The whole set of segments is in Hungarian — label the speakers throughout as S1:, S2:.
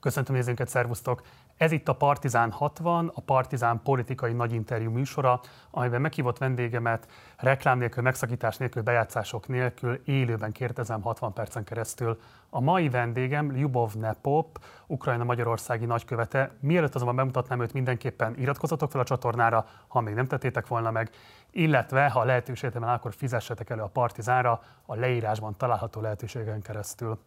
S1: Köszöntöm nézőnket, szervusztok! Ez itt a Partizán 60, a Partizán politikai nagy interjú műsora, amiben meghívott vendégemet reklám nélkül, megszakítás nélkül, bejátszások nélkül élőben kérdezem 60 percen keresztül. A mai vendégem Lyubov Nepop, Ukrajna Magyarországi nagykövete. Mielőtt azonban bemutatnám őt, mindenképpen iratkozatok fel a csatornára, ha még nem tettétek volna meg, illetve ha lehetőségem akkor fizessetek elő a Partizánra a leírásban található lehetőségen keresztül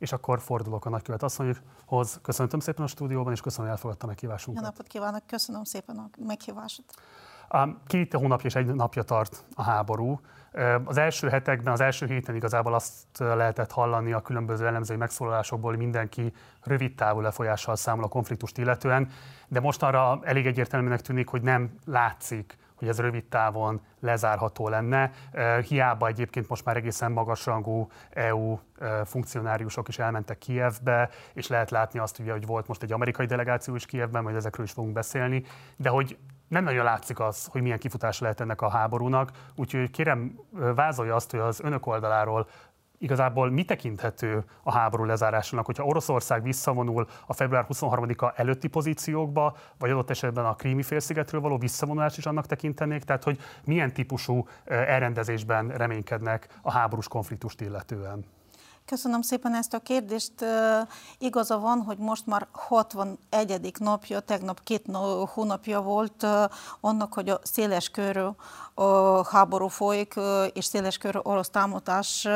S1: és akkor fordulok a nagykövet asszonyhoz. Köszöntöm szépen a stúdióban, és köszönöm, hogy elfogadta meghívásunkat.
S2: Jó napot kívánok, köszönöm szépen a meghívást.
S1: Két hónapja és egy napja tart a háború. Az első hetekben, az első héten igazából azt lehetett hallani a különböző elemzői megszólalásokból, hogy mindenki rövid távú lefolyással számol a konfliktust illetően, de most arra elég egyértelműnek tűnik, hogy nem látszik hogy ez rövid távon lezárható lenne. Hiába egyébként most már egészen magasrangú EU funkcionáriusok is elmentek Kievbe, és lehet látni azt, ugye, hogy volt most egy amerikai delegáció is Kievben, majd ezekről is fogunk beszélni, de hogy nem nagyon látszik az, hogy milyen kifutás lehet ennek a háborúnak, úgyhogy kérem vázolja azt, hogy az önök oldaláról igazából mi tekinthető a háború lezárásának, hogyha Oroszország visszavonul a február 23-a előtti pozíciókba, vagy adott esetben a Krími félszigetről való visszavonulást is annak tekintenék, tehát hogy milyen típusú elrendezésben reménykednek a háborús konfliktust illetően?
S2: Köszönöm szépen ezt a kérdést. Igaza van, hogy most már 61. napja, tegnap két hónapja volt annak, hogy a széles körű háború folyik, és széles körű orosz támadás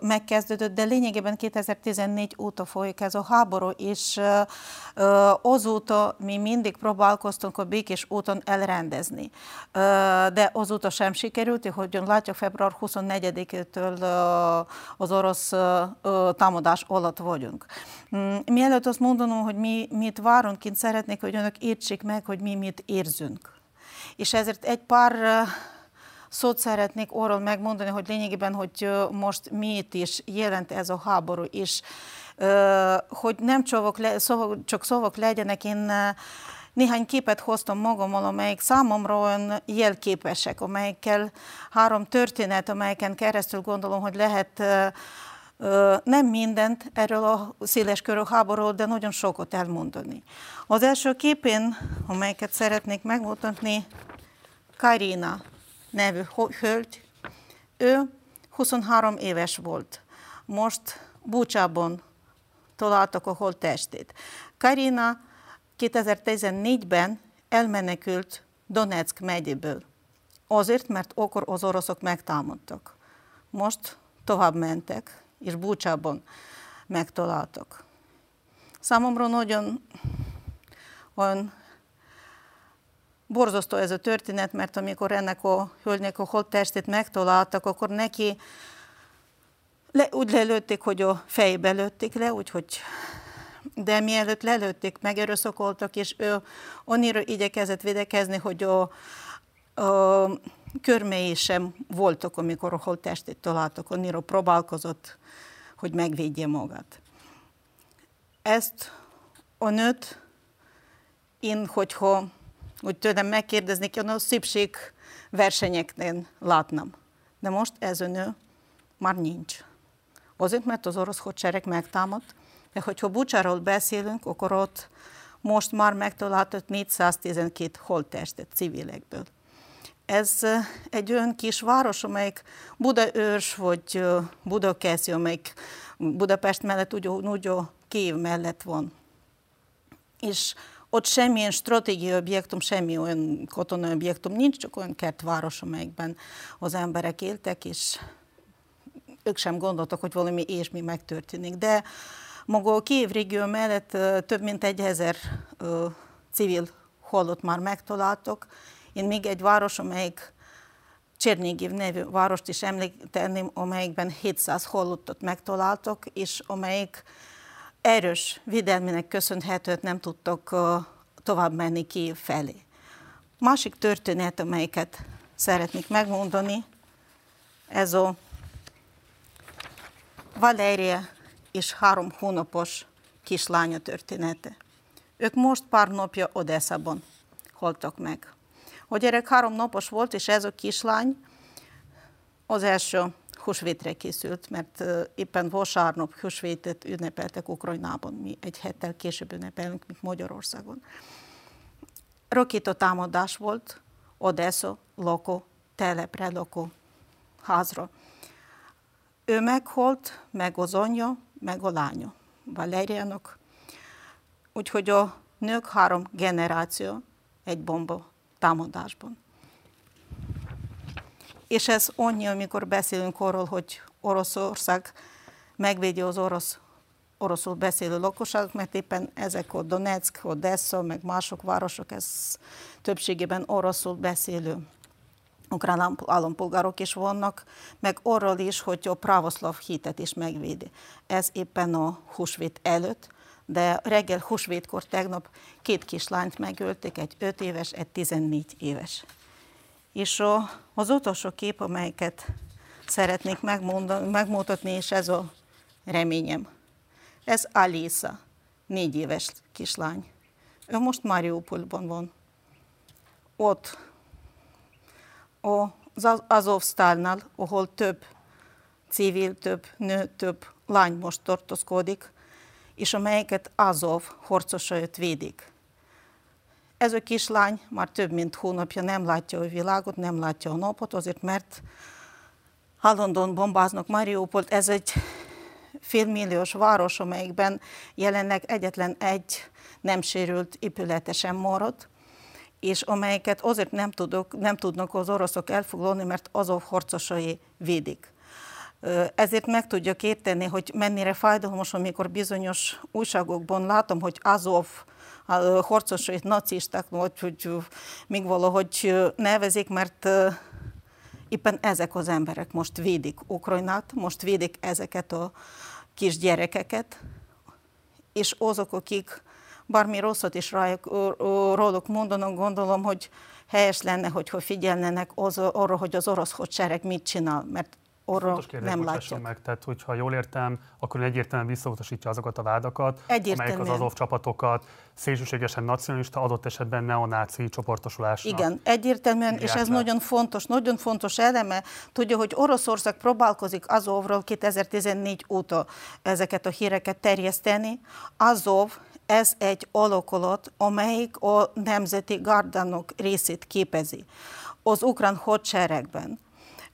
S2: megkezdődött, de lényegében 2014 óta folyik ez a háború, és azóta mi mindig próbálkoztunk a békés úton elrendezni. De azóta sem sikerült, hogy látjuk február 24-től az orosz támadás alatt vagyunk. Mm, mielőtt azt mondanom, hogy mi mit várunk, én szeretnék, hogy önök értsék meg, hogy mi mit érzünk. És ezért egy pár szót szeretnék arról megmondani, hogy lényegében, hogy most miért is jelent ez a háború, és hogy nem csak, le, szavak, csak szavak legyenek, én néhány képet hoztam magammal, amelyek számomra olyan jelképesek, amelyekkel három történet, amelyeken keresztül gondolom, hogy lehet nem mindent erről a széles körű háborúról, de nagyon sokat elmondani. Az első képén, amelyeket szeretnék megmutatni, Karina nevű hölgy, ő 23 éves volt. Most Búcsában találtak a holttestét. Karina 2014-ben elmenekült Donetsk megyéből. Azért, mert akkor az oroszok megtámadtak. Most tovább mentek, és Búcsában megtaláltak. Számomra nagyon olyan borzasztó ez a történet, mert amikor ennek a hölgynek a holttestét megtaláltak, akkor neki le, úgy lelőtték, hogy a fejbe lőtték le, úgyhogy de mielőtt lelőtték, megerőszakoltak, és ő annyira igyekezett védekezni, hogy a, a körmei sem voltak, amikor a holttestét találtak, annyira próbálkozott, hogy megvédje magát. Ezt a nőt én, hogyha úgy tőlem megkérdezni, hogy a szépség versenyeknél látnám. De most ez a nő már nincs. Azért, mert az orosz hadsereg megtámadt, de hogyha Bucsáról beszélünk, akkor ott most már megtaláltott 412 holttestet civilekből. Ez egy olyan kis város, amelyik Budaörs vagy Budakeszi, amelyik Budapest mellett ugyanúgy a Kiev mellett van. És ott semmilyen stratégiai objektum, semmi olyan katonai objektum nincs, csak olyan kertváros, amelyekben az emberek éltek, és ők sem gondoltak, hogy valami ilyesmi megtörténik. De maga a Kiev régió mellett több mint egy ezer civil halott már megtaláltok. Én még egy város, amelyik Csernyégiv nevű várost is említeném, amelyikben 700 halottat megtaláltak, és amelyik erős védelmének köszönhetőt nem tudtak tovább menni ki felé. Másik történet, amelyeket szeretnék megmondani, ez a Valéria és három hónapos kislánya története. Ők most pár napja Odesszában haltak meg. A gyerek három napos volt, és ez a kislány az első húsvétre készült, mert éppen vasárnap húsvétet ünnepeltek Ukrajnában, mi egy héttel később ünnepelünk, mint Magyarországon. Rokito támadás volt, Odessa, Loko, telepre, Loko, házra. Ő meghalt, meg az anyja, meg a lánya, Valeriának. Úgyhogy a nők három generáció egy bomba támadásban. És ez annyi, amikor beszélünk arról, hogy Oroszország megvédi az orosz, oroszul beszélő lakosságot, mert éppen ezek a Donetsk, Odessa, meg mások városok, ez többségében oroszul beszélő ukrán állampolgárok is vannak, meg arról is, hogy a pravoszlav hitet is megvédi. Ez éppen a húsvét előtt, de reggel húsvétkor tegnap két kislányt megölték, egy 5 éves, egy 14 éves. És az utolsó kép, amelyeket szeretnék megmondani, megmutatni, és ez a reményem. Ez Alisa, négy éves kislány. Ő most Mariupolban van. Ott az Azovstalnál, ahol több civil, több nő, több lány most tartózkodik, és amelyeket Azov harcosait védik. Ez a kislány már több mint hónapja nem látja a világot, nem látja a napot, azért mert állandóan bombáznak Mariupolt. Ez egy félmilliós város, amelyikben jelenleg egyetlen egy nem sérült épülete sem maradt, és amelyeket azért nem, tudok, nem tudnak az oroszok elfoglalni, mert azok harcosai védik. Ezért meg tudjuk érteni, hogy mennyire fájdalmas, amikor bizonyos újságokban látom, hogy Azov harcosait nacisták, vagy hogy még valahogy nevezik, mert éppen ezek az emberek most védik Ukrajnát, most védik ezeket a kis gyerekeket, és azok, akik bármi rosszat is rájuk, róluk mondanak, gondolom, hogy helyes lenne, hogyha figyelnenek az, arra, hogy az orosz hadsereg mit csinál, mert arra kérdés, nem látják.
S1: meg, tehát hogyha jól értem, akkor egyértelműen visszautasítja azokat a vádakat, amelyek az azov csapatokat szélsőségesen nacionalista, adott esetben neonáci csoportosulás.
S2: Igen, egyértelműen, és ez le. nagyon fontos, nagyon fontos eleme. Tudja, hogy Oroszország próbálkozik Azovról 2014 óta ezeket a híreket terjeszteni. Azov ez egy alakulat, amelyik a nemzeti gardánok részét képezi. Az ukrán hadseregben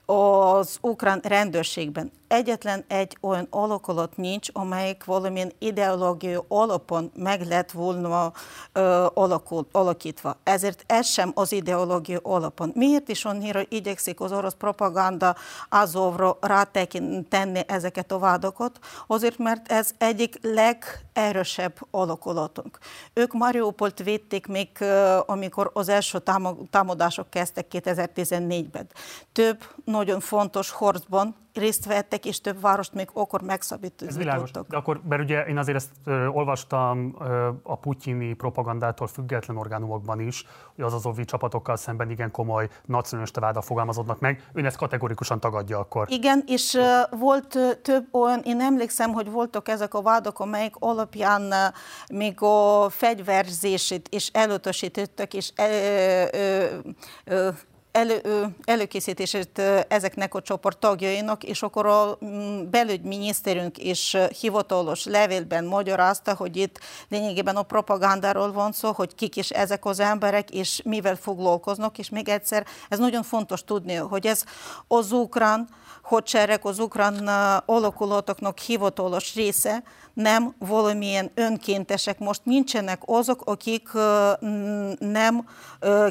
S2: az ukrán rendőrségben egyetlen egy olyan alakulat nincs, amelyik valamilyen ideológiai alapon meg lett volna ö, alakul, alakítva. Ezért ez sem az ideológiai alapon. Miért is annyira igyekszik az orosz propaganda Azovra rátekinteni ezeket a vádokat? Azért, mert ez egyik legerősebb alakulatunk. Ők Mariupolt védték még, amikor az első támadások kezdtek 2014-ben. Több nagyon fontos harcban részt vettek, és több várost még akkor megszabítottak. Ez világos.
S1: De akkor, mert ugye én azért ezt ö, olvastam ö, a putyini propagandától független orgánumokban is, hogy az azovi csapatokkal szemben igen komoly nacionalista váda fogalmazódnak meg. Ön ezt kategorikusan tagadja akkor.
S2: Igen, és ö, volt ö, több olyan, én emlékszem, hogy voltak ezek a vádak, amelyek alapján még a fegyverzését is elutasítottak, és ö, ö, ö, elő, előkészítését ezeknek a csoport tagjainak, és akkor a mm, belügyminiszterünk is hivatalos levélben magyarázta, hogy itt lényegében a propagandáról van szó, hogy kik is ezek az emberek, és mivel foglalkoznak, és még egyszer, ez nagyon fontos tudni, hogy ez az ukrán hadsereg, az ukrán alakulatoknak hivatalos része, nem valamilyen önkéntesek. Most nincsenek azok, akik nem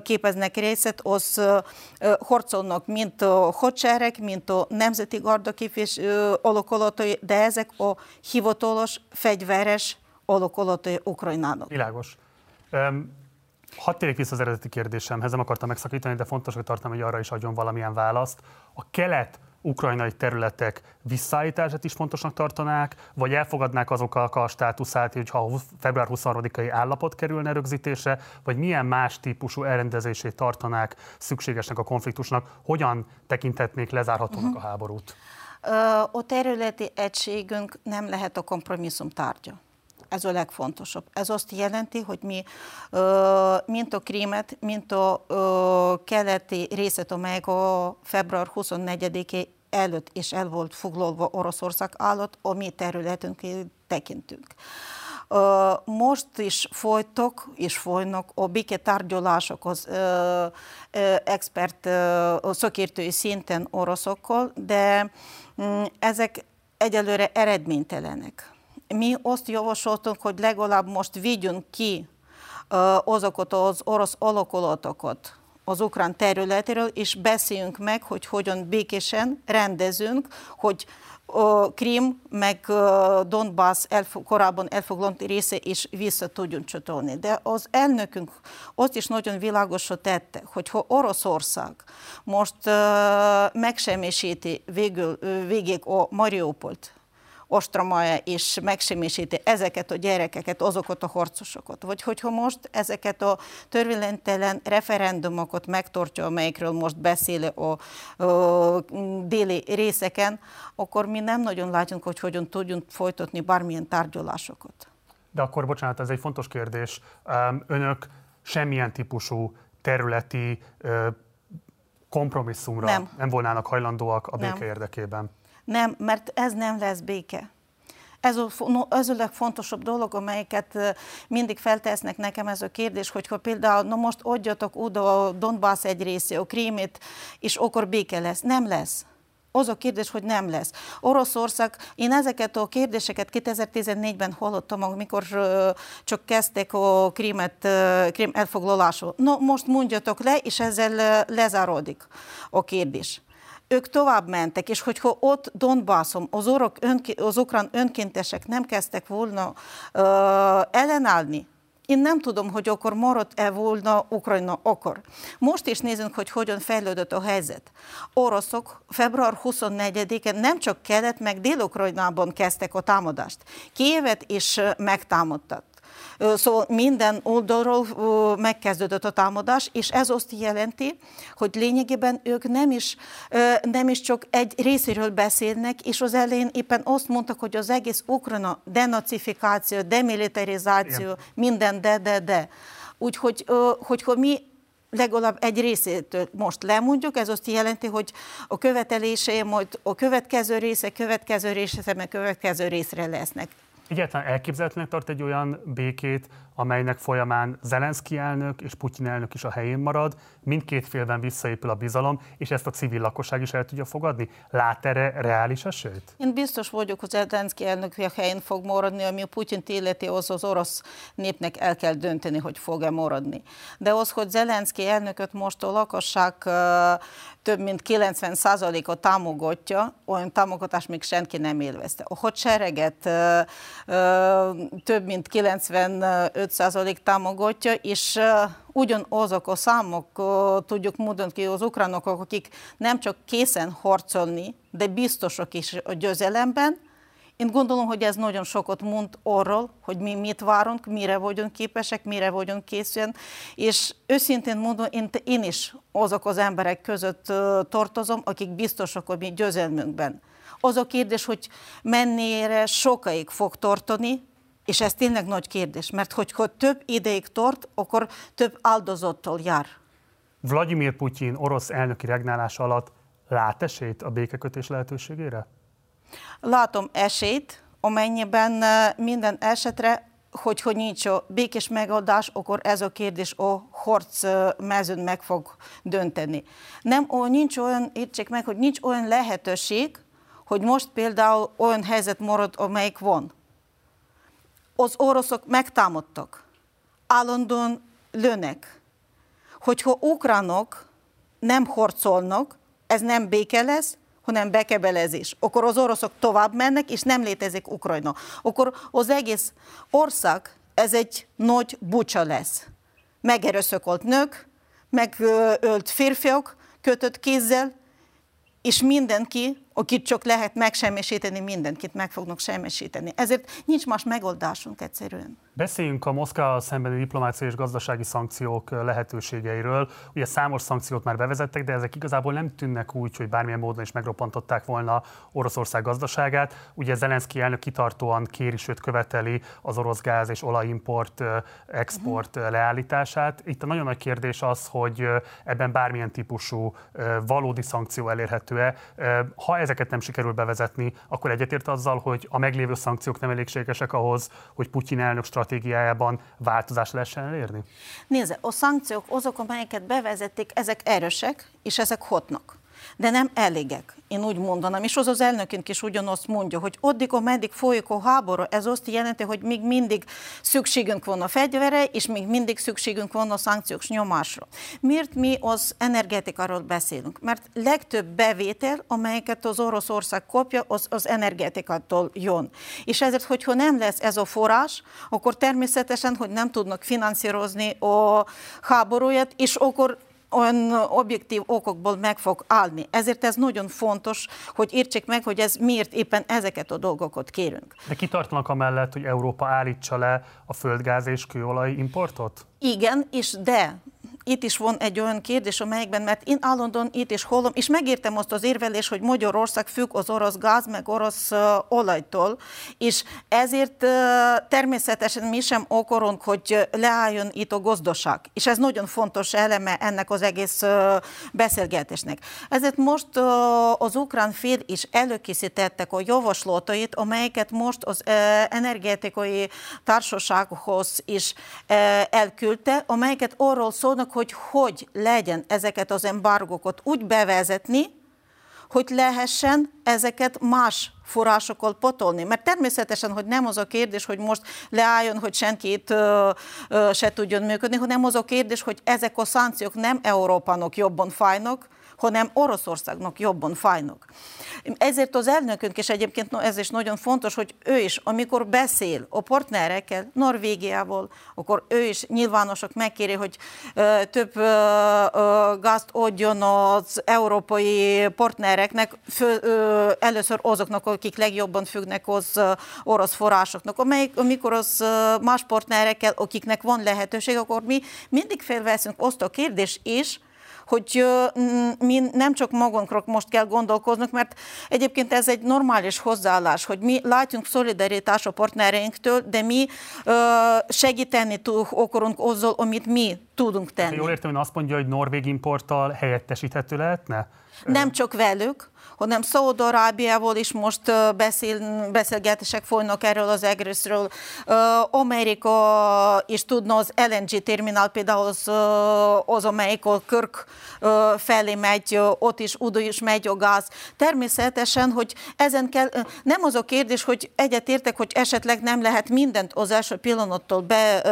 S2: képeznek részét, az harcolnak, mint a hadsereg, mint a nemzeti garda alakulatai, de ezek a hivatalos, fegyveres alakulatai Ukrajnának.
S1: Világos. Um, Hadd térjek vissza az eredeti kérdésemhez, nem akartam megszakítani, de fontos, hogy tartom, hogy arra is adjon valamilyen választ. A kelet ukrajnai területek visszaállítását is fontosnak tartanák, vagy elfogadnák azokkal a státuszát, hogyha február 23-ai állapot kerülne rögzítésre, vagy milyen más típusú elrendezését tartanák szükségesnek a konfliktusnak, hogyan tekintetnék lezárhatónak uh-huh. a háborút?
S2: A területi egységünk nem lehet a kompromisszum tárgya. Ez a legfontosabb. Ez azt jelenti, hogy mi mint a Krímet, mint a keleti részet, amelyek a február 24-i előtt is el volt foglalva Oroszország alatt, a mi területünk tekintünk. Most is folytok és folynak a béketárgyalások az expert szakértői szinten oroszokkal, de mm, ezek egyelőre eredménytelenek. Mi azt javasoltunk, hogy legalább most vigyünk ki azokat az orosz alakulatokat az ukrán területéről, és beszéljünk meg, hogy hogyan békésen rendezünk, hogy Krím meg Donbass elfog, korábban elfoglalt része is vissza tudjon csatolni. De az elnökünk azt is nagyon világosra tette, hogy ha Oroszország most uh, megsemmisíti végül, végig a Mariupolt, ostromolja és megsemmisíti ezeket a gyerekeket, azokat a harcosokat. Vagy hogyha most ezeket a törvénytelen referendumokat megtartja, amelyikről most beszél a, a déli részeken, akkor mi nem nagyon látjuk, hogy hogyan tudjunk folytatni bármilyen tárgyalásokat.
S1: De akkor, bocsánat, ez egy fontos kérdés. Önök semmilyen típusú területi kompromisszumra nem, nem volnának hajlandóak a béke nem. érdekében?
S2: Nem, mert ez nem lesz béke. Ez a, ez a legfontosabb dolog, amelyeket mindig feltesznek nekem ez a kérdés, hogyha például, na most adjatok oda a Donbass egy része, a Krímit, és akkor béke lesz. Nem lesz. Az a kérdés, hogy nem lesz. Oroszország, én ezeket a kérdéseket 2014-ben hallottam, amikor csak kezdtek a krímet, krím elfoglalásról. No, most mondjatok le, és ezzel lezáródik a kérdés ők tovább mentek, és hogyha ott Donbasson az, orok, önki, az ukrán önkéntesek nem kezdtek volna uh, ellenállni, én nem tudom, hogy akkor maradt-e volna Ukrajna akkor. Most is nézzünk, hogy hogyan fejlődött a helyzet. Oroszok február 24-én nem csak kelet, meg Dél-Ukrajnában kezdtek a támadást. Kijevet is megtámadtak. Szóval minden oldalról megkezdődött a támadás, és ez azt jelenti, hogy lényegében ők nem is, nem is csak egy részéről beszélnek, és az elején éppen azt mondtak, hogy az egész Ukrajna denacifikáció, demilitarizáció, Igen. minden de, de, de. Úgyhogy hogy mi legalább egy részét most lemondjuk, ez azt jelenti, hogy a követelése majd a következő része, következő része, meg következő részre lesznek.
S1: Egyáltalán elképzelhetőnek tart egy olyan békét, amelynek folyamán Zelenszky elnök és Putyin elnök is a helyén marad, mindkét félben visszaépül a bizalom, és ezt a civil lakosság is el tudja fogadni? Lát erre reális esélyt?
S2: Én biztos vagyok, hogy Zelenszky elnök a helyén fog maradni, ami a Putyin illeti, az az orosz népnek el kell dönteni, hogy fog-e maradni. De az, hogy Zelenszky elnököt most a lakosság több mint 90%-a támogatja, olyan támogatást még senki nem élvezte. A hadsereget több mint 95% támogatja, és ugyanazok a számok tudjuk mutatni az ukránok, akik nem csak készen harcolni, de biztosak is a győzelemben, én gondolom, hogy ez nagyon sokat mond arról, hogy mi mit várunk, mire vagyunk képesek, mire vagyunk készülni, és őszintén mondom, én, én is azok az emberek között tartozom, akik biztosak a mi győzelmünkben. Az a kérdés, hogy mennyire sokáig fog tartani, és ez tényleg nagy kérdés, mert hogyha több ideig tart, akkor több áldozattal jár.
S1: Vladimir Putyin orosz elnöki regnálása alatt lát esélyt a békekötés lehetőségére?
S2: Látom esélyt, amennyiben minden esetre, hogyha nincs a békés megoldás, akkor ez a kérdés a harc mezőn meg fog dönteni. Nem, ó, nincs olyan, értsék meg, hogy nincs olyan lehetőség, hogy most például olyan helyzet marad, amelyik van. Az oroszok megtámadtak, állandóan lőnek. Hogyha ukránok nem harcolnak, ez nem béke lesz, hanem bekebelezés. Akkor az oroszok tovább mennek, és nem létezik Ukrajna. Akkor az egész ország, ez egy nagy bucsa lesz. Megerőszakolt nők, megölt férfiak, kötött kézzel, és mindenki akit csak lehet megsemmisíteni, mindenkit meg fognak semmisíteni. Ezért nincs más megoldásunk egyszerűen.
S1: Beszéljünk a Moszkva szembeni diplomáciai és gazdasági szankciók lehetőségeiről. Ugye számos szankciót már bevezettek, de ezek igazából nem tűnnek úgy, hogy bármilyen módon is megroppantották volna Oroszország gazdaságát. Ugye Zelenszky elnök kitartóan kéri, sőt követeli az orosz gáz és olajimport, export uh-huh. leállítását. Itt a nagyon nagy kérdés az, hogy ebben bármilyen típusú valódi szankció elérhető-e. Ha ezeket nem sikerül bevezetni, akkor egyetért azzal, hogy a meglévő szankciók nem elégségesek ahhoz, hogy Putyin elnök stratégiájában változás lehessen elérni?
S2: Nézze, a szankciók azok, amelyeket bevezették, ezek erősek, és ezek hotnak de nem elégek. Én úgy mondanám, és az az elnökünk is ugyanazt mondja, hogy addig, ameddig folyik a háború, ez azt jelenti, hogy még mindig szükségünk van a fegyvere, és még mindig szükségünk van a szankcióks nyomásra. Miért mi az energetikáról beszélünk? Mert legtöbb bevétel, amelyeket az Oroszország kopja, az, az energetikától jön. És ezért, hogyha nem lesz ez a forrás, akkor természetesen, hogy nem tudnak finanszírozni a háborúját, és akkor olyan objektív okokból meg fog állni. Ezért ez nagyon fontos, hogy értsék meg, hogy ez miért éppen ezeket a dolgokat kérünk.
S1: De kitartanak amellett, hogy Európa állítsa le a földgáz és kőolaj importot?
S2: Igen, és de itt is van egy olyan kérdés, amelyekben, mert én állandóan itt is hallom, és megértem azt az érvelés, hogy Magyarország függ az orosz gáz, meg orosz uh, olajtól, és ezért uh, természetesen mi sem akarunk, hogy leálljon itt a gazdaság. És ez nagyon fontos eleme ennek az egész uh, beszélgetésnek. Ezért most uh, az ukrán fél is előkészítettek a javaslatait, amelyeket most az uh, energetikai társasághoz is uh, elküldte, amelyeket arról szólnak, hogy hogy legyen ezeket az embargokat úgy bevezetni, hogy lehessen ezeket más forrásokkal potolni. Mert természetesen, hogy nem az a kérdés, hogy most leálljon, hogy senki itt ö, ö, se tudjon működni, hanem az a kérdés, hogy ezek a szankciók nem Európának jobban fájnak, hanem Oroszországnak jobban fájnak. Ezért az elnökünk, és egyébként ez is nagyon fontos, hogy ő is, amikor beszél a partnerekkel, Norvégiával, akkor ő is nyilvánosak megkéri, hogy több gázt adjon az európai partnereknek, fő, először azoknak, akik legjobban függnek az orosz forrásoknak, amelyik, amikor az más partnerekkel, akiknek van lehetőség, akkor mi mindig felveszünk azt a kérdést is, hogy mi nem csak magunkról most kell gondolkoznunk, mert egyébként ez egy normális hozzáállás, hogy mi látjunk szolidaritás a partnereinktől, de mi segíteni akarunk azzal, amit mi tudunk tenni.
S1: Jól értem, hogy azt mondja, hogy norvég importtal helyettesíthető lehetne?
S2: Nem csak velük, hanem Szaúd-Arábiával is most beszél, beszélgetések folynak erről az egészről. Amerika is tudna az LNG terminál, például az, az amelyik a Körk felé megy, ott is oda is megy a gáz. Természetesen, hogy ezen kell, nem az a kérdés, hogy egyetértek, hogy esetleg nem lehet mindent az első pillanattól be,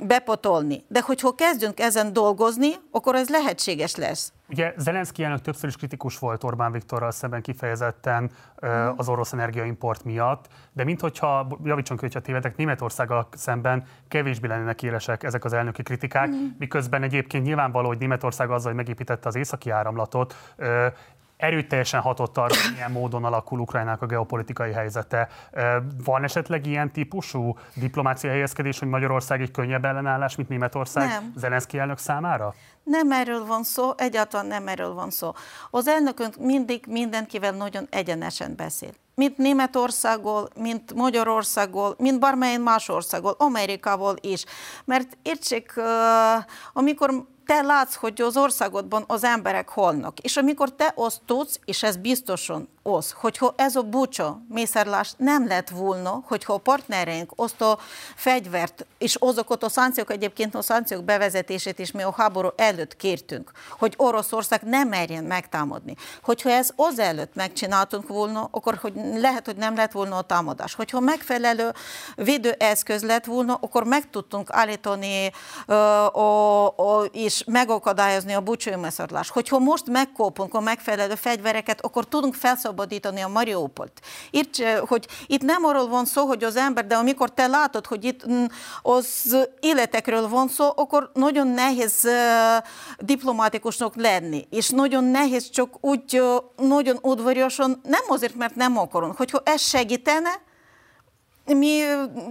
S2: bepotolni. De hogyha kezdünk ezen dolgozni, akkor ez lehetséges lesz.
S1: Ugye Zelenszky elnök többször is kritikus volt Orbán Viktorral szemben kifejezetten mm. az orosz energiaimport miatt, de minthogyha, javítson ki, hogyha tévedek, Németországgal szemben kevésbé lennének élesek ezek az elnöki kritikák, mm. miközben egyébként nyilvánvaló, hogy Németország azzal, hogy megépítette az északi áramlatot, erőteljesen hatott arra, hogy milyen módon alakul Ukrajnának a geopolitikai helyzete. Van esetleg ilyen típusú diplomáciai helyezkedés, hogy Magyarország egy könnyebb ellenállás, mint Németország nem. Zelenszky elnök számára?
S2: Nem erről van szó, egyáltalán nem erről van szó. Az elnökünk mindig mindenkivel nagyon egyenesen beszél. Mint Németországból, mint Magyarországból, mint bármely más országból, Amerikából is. Mert értsék, amikor te látsz, hogy az országodban az emberek holnak, és amikor te azt tudsz, és ez biztosan az, hogyha ez a bucsa mészárlás nem lett volna, hogyha a partnereink azt a fegyvert, és azokat a szankciók, egyébként a szankciók bevezetését is mi a háború előtt kértünk, hogy Oroszország nem merjen megtámadni. Hogyha ez az előtt megcsináltunk volna, akkor hogy lehet, hogy nem lett volna a támadás. Hogyha megfelelő védőeszköz lett volna, akkor meg tudtunk állítani uh, a, a, és megakadályozni a bucsai mészárlást. Hogyha most megkópunk a megfelelő fegyvereket, akkor tudunk felszabadulni felszabadítani a Mariupolt. Itt, hogy itt nem arról van szó, hogy az ember, de amikor te látod, hogy itt mm, az életekről van szó, akkor nagyon nehéz diplomatikusnak lenni, és nagyon nehéz csak úgy nagyon udvariasan, nem azért, mert nem akarunk, hogyha ez segítene, mi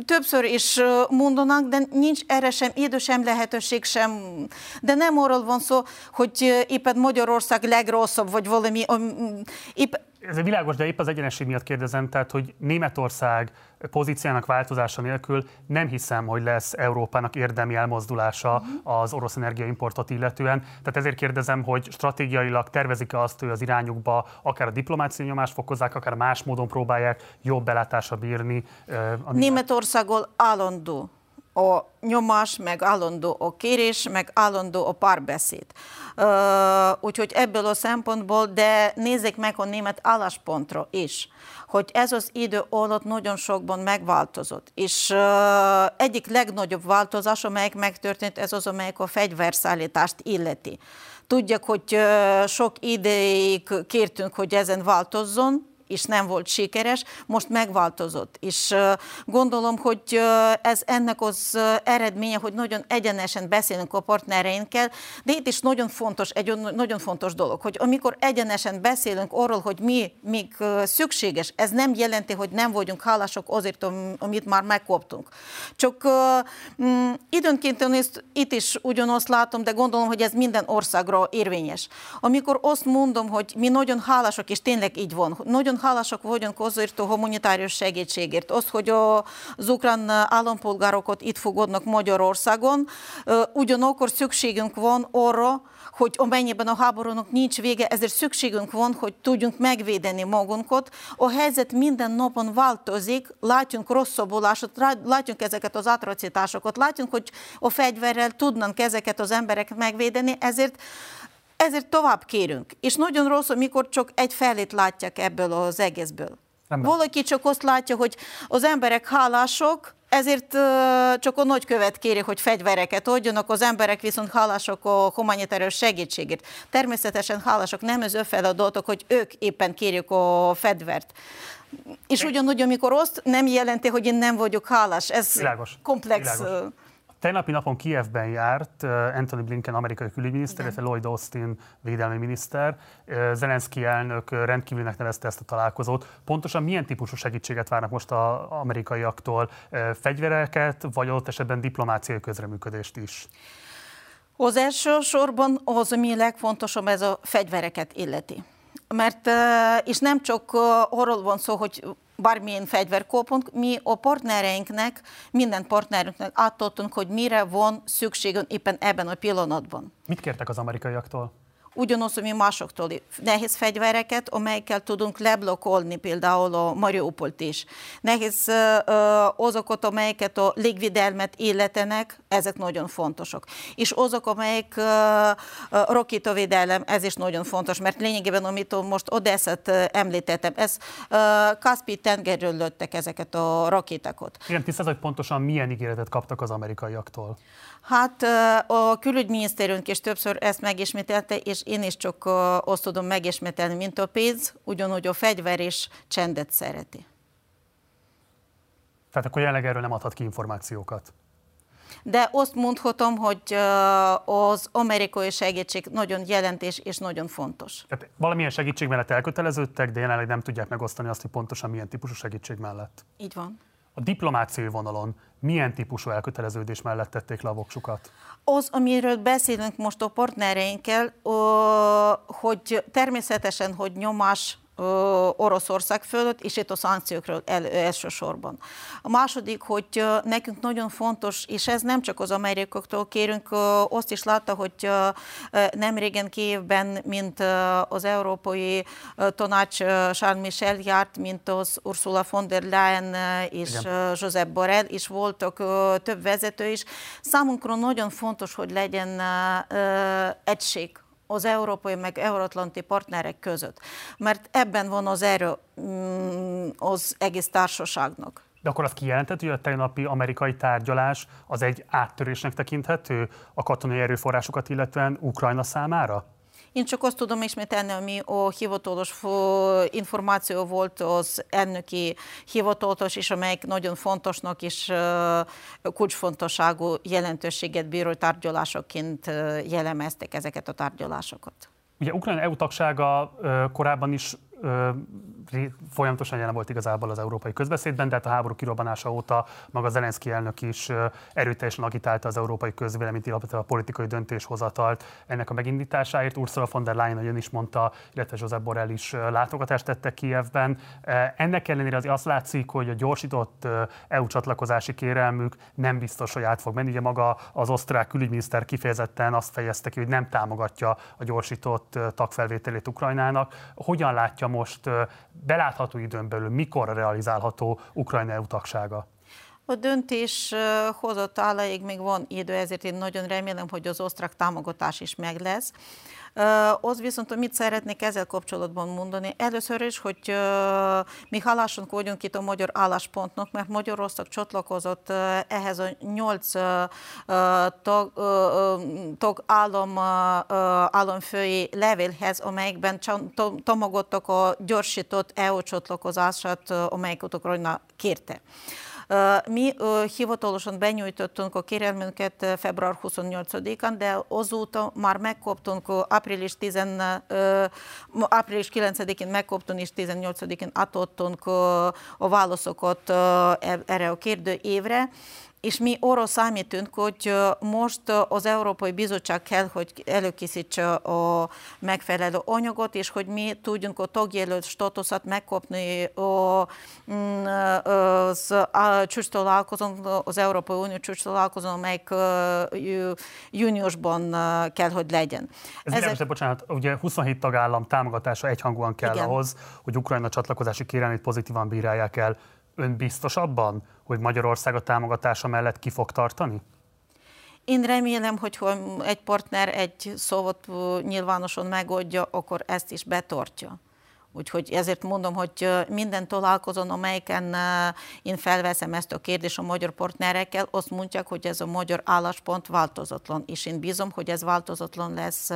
S2: többször is mondanak, de nincs erre sem idő, sem lehetőség, sem. De nem arról van szó, hogy éppen Magyarország legrosszabb, vagy valami. Épp
S1: Ez világos, de épp az egyenesség miatt kérdezem, tehát hogy Németország pozíciának változása nélkül nem hiszem, hogy lesz Európának érdemi elmozdulása az orosz energiaimportot illetően. Tehát ezért kérdezem, hogy stratégiailag tervezik-e azt, hogy az irányukba akár a diplomáciai nyomást fokozzák, akár más módon próbálják jobb belátásra bírni.
S2: Németországból állandó a nyomás, meg állandó a kérés, meg állandó a párbeszéd. Úgyhogy ebből a szempontból, de nézzék meg a német álláspontra is, hogy ez az idő alatt nagyon sokban megváltozott. És egyik legnagyobb változás, amelyik megtörtént, ez az, amelyik a fegyverszállítást illeti. Tudják, hogy sok ideig kértünk, hogy ezen változzon, és nem volt sikeres, most megváltozott. És gondolom, hogy ez ennek az eredménye, hogy nagyon egyenesen beszélünk a partnereinkkel, de itt is nagyon fontos, egy nagyon fontos dolog, hogy amikor egyenesen beszélünk arról, hogy mi még szükséges, ez nem jelenti, hogy nem vagyunk hálások azért, amit már megkoptunk. Csak uh, időnként itt is ugyanazt látom, de gondolom, hogy ez minden országra érvényes. Amikor azt mondom, hogy mi nagyon hálások, és tényleg így van, nagyon hálások vagyunk azért a humanitárius segítségért. Az, hogy az ukrán állampolgárokat itt fogadnak Magyarországon, ugyanakkor szükségünk van arra, hogy amennyiben a háborúnak nincs vége, ezért szükségünk van, hogy tudjunk megvédeni magunkat. A helyzet minden napon változik, látjunk rosszabbulást, látjunk ezeket az atrocitásokat, látjunk, hogy a fegyverrel tudnak ezeket az emberek megvédeni, ezért ezért tovább kérünk. És nagyon rossz, amikor csak egy felét látják ebből az egészből. Nem. Valaki csak azt látja, hogy az emberek hálások, ezért csak a nagykövet kéri, hogy fegyvereket adjanak, az emberek viszont hálások a humanitárius segítségért. Természetesen hálások nem az ő feladatok, hogy ők éppen kérjük a fegyvert. És ugyanúgy, amikor azt nem jelenti, hogy én nem vagyok hálás. Ez Világos. komplex. Világos.
S1: Tegnapi napon Kievben járt uh, Anthony Blinken, amerikai külügyminiszter, illetve Lloyd Austin védelmi miniszter. Uh, Zelenszky elnök rendkívülnek nevezte ezt a találkozót. Pontosan milyen típusú segítséget várnak most az amerikaiaktól? Fegyvereket, vagy ott esetben diplomáciai közreműködést is?
S2: Az első sorban az, ami legfontosabb, ez a fegyvereket illeti. Mert, és nem csak arról van szó, hogy bármilyen fegyver kopunk, mi a partnereinknek, minden partnerünknek átadtunk, hogy mire van szükségünk éppen ebben a pillanatban.
S1: Mit kértek az amerikaiaktól?
S2: Ugyanaz, mi másoktól nehéz fegyvereket, amelyekkel tudunk leblokkolni például a Mariupolt is. Nehéz azokat, amelyeket a légvidelmet illetenek, ezek nagyon fontosak. És azok, amelyek rakétavédelem, ez is nagyon fontos, mert lényegében, amit most Odesszát említettem, ez Kaspi tengerről lőttek ezeket a rakétákat.
S1: Igen, tisztáz, hogy pontosan milyen ígéretet kaptak az amerikaiaktól?
S2: Hát a külügyminisztérium is többször ezt megismételte, és én is csak azt tudom megismételni, mint a pénz, ugyanúgy a fegyver is csendet szereti.
S1: Tehát akkor jelenleg erről nem adhat ki információkat?
S2: De azt mondhatom, hogy az amerikai segítség nagyon jelentés és nagyon fontos.
S1: Tehát valamilyen segítség mellett elköteleződtek, de jelenleg nem tudják megosztani azt, hogy pontosan milyen típusú segítség mellett.
S2: Így van.
S1: A diplomáciai vonalon milyen típusú elköteleződés mellett tették le a voksukat?
S2: Az, amiről beszélünk most a partnereinkkel, hogy természetesen, hogy nyomás Oroszország fölött, és itt a szankciókról el, elsősorban. A második, hogy nekünk nagyon fontos, és ez nem csak az amerikaktól kérünk, azt is látta, hogy nem régen Kievben, mint az Európai Tanács Charles Michel járt, mint az Ursula von der Leyen és Igen. Josep Borrell, és voltak több vezető is. Számunkra nagyon fontos, hogy legyen egység az európai meg euróatlanti partnerek között. Mert ebben van az erő mm, az egész társaságnak.
S1: De akkor azt kijelentett, hogy a tegnapi amerikai tárgyalás az egy áttörésnek tekinthető a katonai erőforrásokat illetően Ukrajna számára?
S2: Én csak azt tudom ismételni, ami a hivatalos információ volt az elnöki hivatalos, és amelyik nagyon fontosnak és kulcsfontosságú jelentőséget bíró tárgyalásokként jellemeztek ezeket a tárgyalásokat.
S1: Ugye Ukrajna EU tagsága korábban is folyamatosan jelen volt igazából az európai közbeszédben, de hát a háború kirobbanása óta maga Zelenszky elnök is erőteljesen agitálta az európai közvéleményt, illetve a politikai döntéshozatalt ennek a megindításáért. Ursula von der Leyen ön is mondta, illetve Josep Borrell is látogatást tette Kievben. Ennek ellenére az azt látszik, hogy a gyorsított EU csatlakozási kérelmük nem biztos, hogy át fog menni. Ugye maga az osztrák külügyminiszter kifejezetten azt fejezte ki, hogy nem támogatja a gyorsított tagfelvételét Ukrajnának. Hogyan látja most belátható időn belül, mikor realizálható Ukrajna EU?
S2: A döntés hozott állaig még van idő, ezért én nagyon remélem, hogy az osztrák támogatás is meg lesz. Az viszont, hogy mit szeretnék ezzel kapcsolatban mondani, először is, hogy mi hálásunk vagyunk itt a magyar álláspontnak, mert Magyarország csatlakozott ehhez a nyolc tag, tag állam, államfői levélhez, amelyekben támogattak a gyorsított EU csatlakozását, amelyeket Ukrajna kérte. Mi hivatalosan benyújtottunk a kérelmünket február 28-án, de azóta már megkaptunk április, 10, április 9-én megkaptunk és 18-én átadtunk a válaszokat e-, erre a kérdőévre és mi arra számítunk, hogy most az Európai Bizottság kell, hogy előkészítse a megfelelő anyagot, és hogy mi tudjunk a tagjelölt státuszat megkapni a, mm, az a csúcs találkozón, az Európai Unió csúcs találkozón, amelyik júniusban kell, hogy legyen.
S1: Ez Ezek... Világos, bocsánat, ugye 27 tagállam támogatása egyhangúan kell Igen. ahhoz, hogy Ukrajna csatlakozási kérelmét pozitívan bírálják el. Ön biztos abban, hogy Magyarország a támogatása mellett ki fog tartani?
S2: Én remélem, hogy ha egy partner egy szót nyilvánosan megoldja, akkor ezt is betartja. Úgyhogy ezért mondom, hogy minden találkozón, amelyiken én felveszem ezt a kérdést a magyar partnerekkel, azt mondják, hogy ez a magyar álláspont változatlan, és én bízom, hogy ez változatlan lesz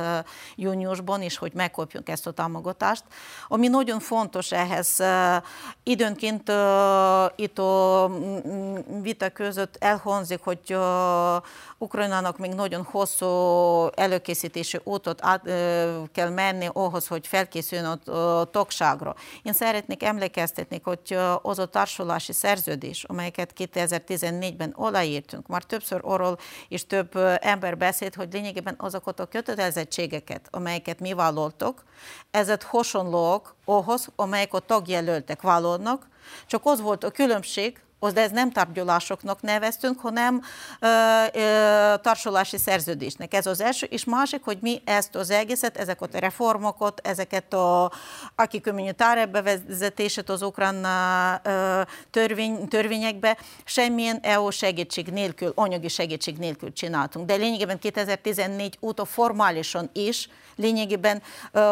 S2: júniusban, és hogy megkapjuk ezt a támogatást. Ami nagyon fontos ehhez, időnként itt a vita között elhangzik, hogy Ukrajnának még nagyon hosszú előkészítési útot át, kell menni ahhoz, hogy felkészüljön a tagságra. Én szeretnék emlékeztetni, hogy az a társulási szerződés, amelyeket 2014-ben aláírtunk, már többször arról és több ember beszélt, hogy lényegében azokat a kötelezettségeket, amelyeket mi vállaltok, ezek hasonlóak ahhoz, amelyek a tagjelöltek vállalnak, csak az volt a különbség, de ez nem tárgyalásoknak neveztünk, hanem ö, ö, társulási szerződésnek. Ez az első, és másik, hogy mi ezt az egészet, ezeket a reformokat, ezeket a aki kommunitáre bevezetését az ukrán törvény, törvényekbe semmilyen EU segítség nélkül, anyagi segítség nélkül csináltunk. De lényegében 2014 óta formálisan is lényegében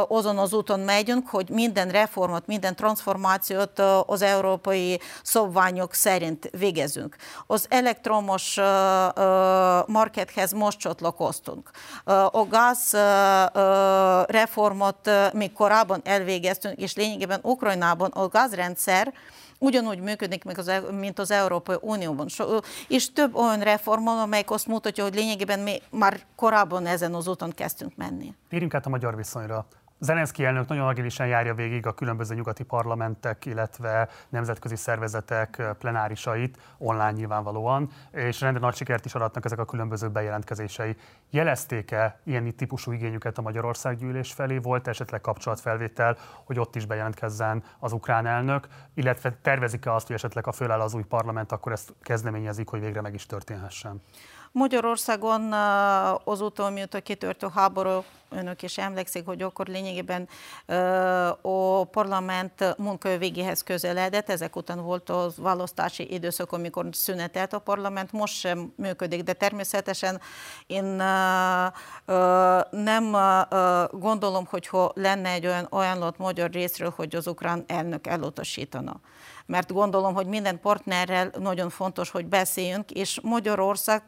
S2: azon az úton megyünk, hogy minden reformot, minden transformációt az európai szabványok szerint végezünk. Az elektromos markethez most csatlakoztunk. A gáz reformot még korábban elvégeztünk, és lényegében Ukrajnában a gázrendszer ugyanúgy működik, meg az, e- mint az Európai Unióban. És több olyan reformon, amelyik azt mutatja, hogy lényegében mi már korábban ezen az úton kezdtünk menni.
S1: Térjünk át a magyar viszonyra. Zelenszky elnök nagyon agilisen járja végig a különböző nyugati parlamentek, illetve nemzetközi szervezetek plenárisait, online nyilvánvalóan, és rendre nagy sikert is adatnak ezek a különböző bejelentkezései. Jelezték-e ilyen típusú igényüket a Magyarország gyűlés felé? Volt esetleg kapcsolatfelvétel, hogy ott is bejelentkezzen az ukrán elnök, illetve tervezik-e azt, hogy esetleg a föláll az új parlament, akkor ezt kezdeményezik, hogy végre meg is történhessen?
S2: Magyarországon azóta, mióta kitört a háború, önök is emlékszik, hogy akkor lényegében a parlament munka végéhez közeledett, ezek után volt a választási időszak, amikor szünetelt a parlament, most sem működik, de természetesen én nem gondolom, hogy ha lenne egy olyan ajánlat magyar részről, hogy az ukrán elnök elutasítana. Mert gondolom, hogy minden partnerrel nagyon fontos, hogy beszéljünk, és Magyarország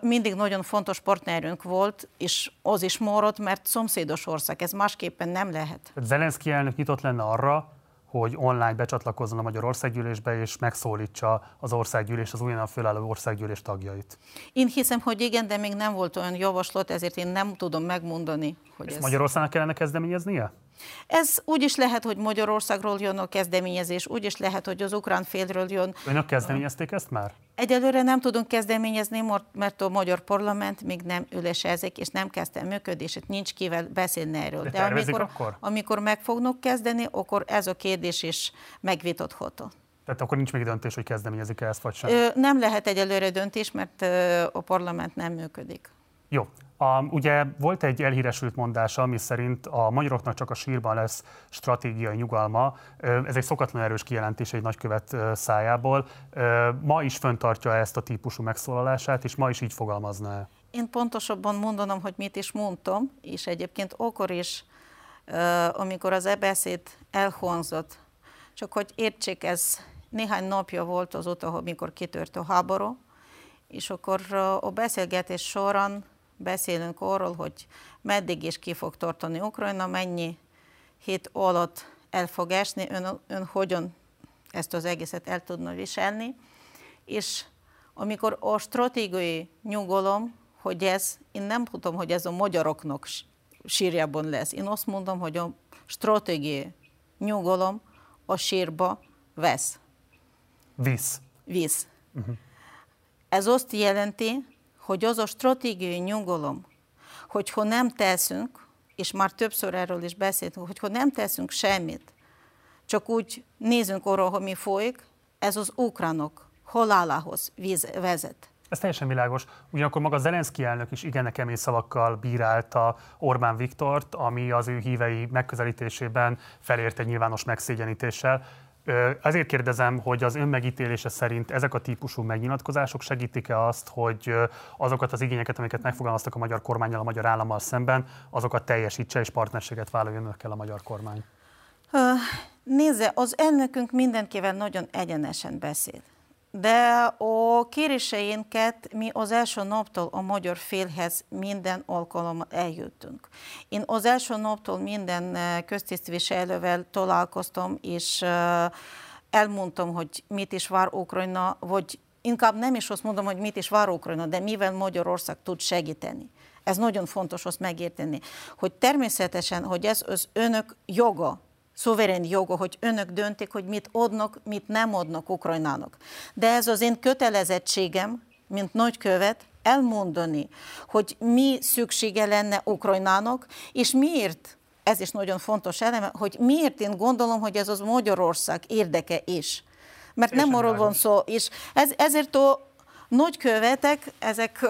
S2: mindig nagyon fontos partnerünk volt, és az is maradt, mert szomszédos ország, ez másképpen nem lehet.
S1: Zelenszky elnök nyitott lenne arra, hogy online becsatlakozzon a Magyar Országgyűlésbe, és megszólítsa az országgyűlés, az újonnan fölálló országgyűlés tagjait.
S2: Én hiszem, hogy igen, de még nem volt olyan javaslat, ezért én nem tudom megmondani, hogy
S1: Ezt ez... Magyarországnak kellene kezdeményeznie?
S2: Ez úgy is lehet, hogy Magyarországról jön a kezdeményezés, úgy is lehet, hogy az ukrán félről jön.
S1: Önök kezdeményezték ezt már?
S2: Egyelőre nem tudunk kezdeményezni, mert a magyar parlament még nem ülésezik, és nem kezdte működését, nincs kivel beszélni erről.
S1: De, De amikor, akkor?
S2: amikor meg fognak kezdeni, akkor ez a kérdés is megvitatható.
S1: Tehát akkor nincs még döntés, hogy kezdeményezik-e ezt, vagy sem?
S2: Ö, nem lehet egyelőre döntés, mert a parlament nem működik.
S1: Jó. A, ugye volt egy elhíresült mondása, ami szerint a magyaroknak csak a sírban lesz stratégiai nyugalma. Ez egy szokatlan erős kijelentés egy nagykövet szájából. Ma is föntartja ezt a típusú megszólalását, és ma is így fogalmazna -e?
S2: Én pontosabban mondanom, hogy mit is mondtam, és egyébként akkor is, amikor az e-beszéd elhangzott, csak hogy értsék, ez néhány napja volt azóta, amikor kitört a háború, és akkor a beszélgetés során beszélünk arról, hogy meddig is ki fog tartani Ukrajna, mennyi hét alatt el fog esni, ön, ön hogyan ezt az egészet el tudna viselni. És amikor a stratégiai nyugalom, hogy ez, én nem tudom, hogy ez a magyaroknak sírjában lesz. Én azt mondom, hogy a stratégiai nyugalom a sírba vesz.
S1: Visz.
S2: Visz. Uh-huh. Ez azt jelenti, hogy az a stratégiai nyugalom, hogyha nem teszünk, és már többször erről is beszéltünk, hogyha nem teszünk semmit, csak úgy nézünk arra, hogy mi folyik, ez az ukránok halálához vezet.
S1: Ez teljesen világos. Ugyanakkor maga Zelenszky elnök is igen kemény szavakkal bírálta Orbán Viktort, ami az ő hívei megközelítésében felért egy nyilvános megszégyenítéssel. Ezért kérdezem, hogy az önmegítélése szerint ezek a típusú megnyilatkozások segítik-e azt, hogy azokat az igényeket, amiket megfogalmaztak a magyar kormányjal, a magyar állammal szemben, azokat teljesítse és partnerséget vállaljon önökkel a magyar kormány?
S2: Nézze, az elnökünk mindenkivel nagyon egyenesen beszél de a kéréseinket mi az első naptól a magyar félhez minden alkalommal eljöttünk. Én az első naptól minden eh, köztisztviselővel találkoztam, és eh, elmondtam, hogy mit is vár Ukrajna, vagy inkább nem is azt mondom, hogy mit is vár Ukrajna, de mivel Magyarország tud segíteni. Ez nagyon fontos azt megérteni, hogy természetesen, hogy ez az önök joga, szuverén joga, hogy önök döntik, hogy mit adnak, mit nem adnak Ukrajnának. De ez az én kötelezettségem, mint nagykövet, elmondani, hogy mi szüksége lenne Ukrajnának, és miért, ez is nagyon fontos eleme, hogy miért én gondolom, hogy ez az Magyarország érdeke is. Mert nem arról van szó, és ez, ezért a nagykövetek, ezek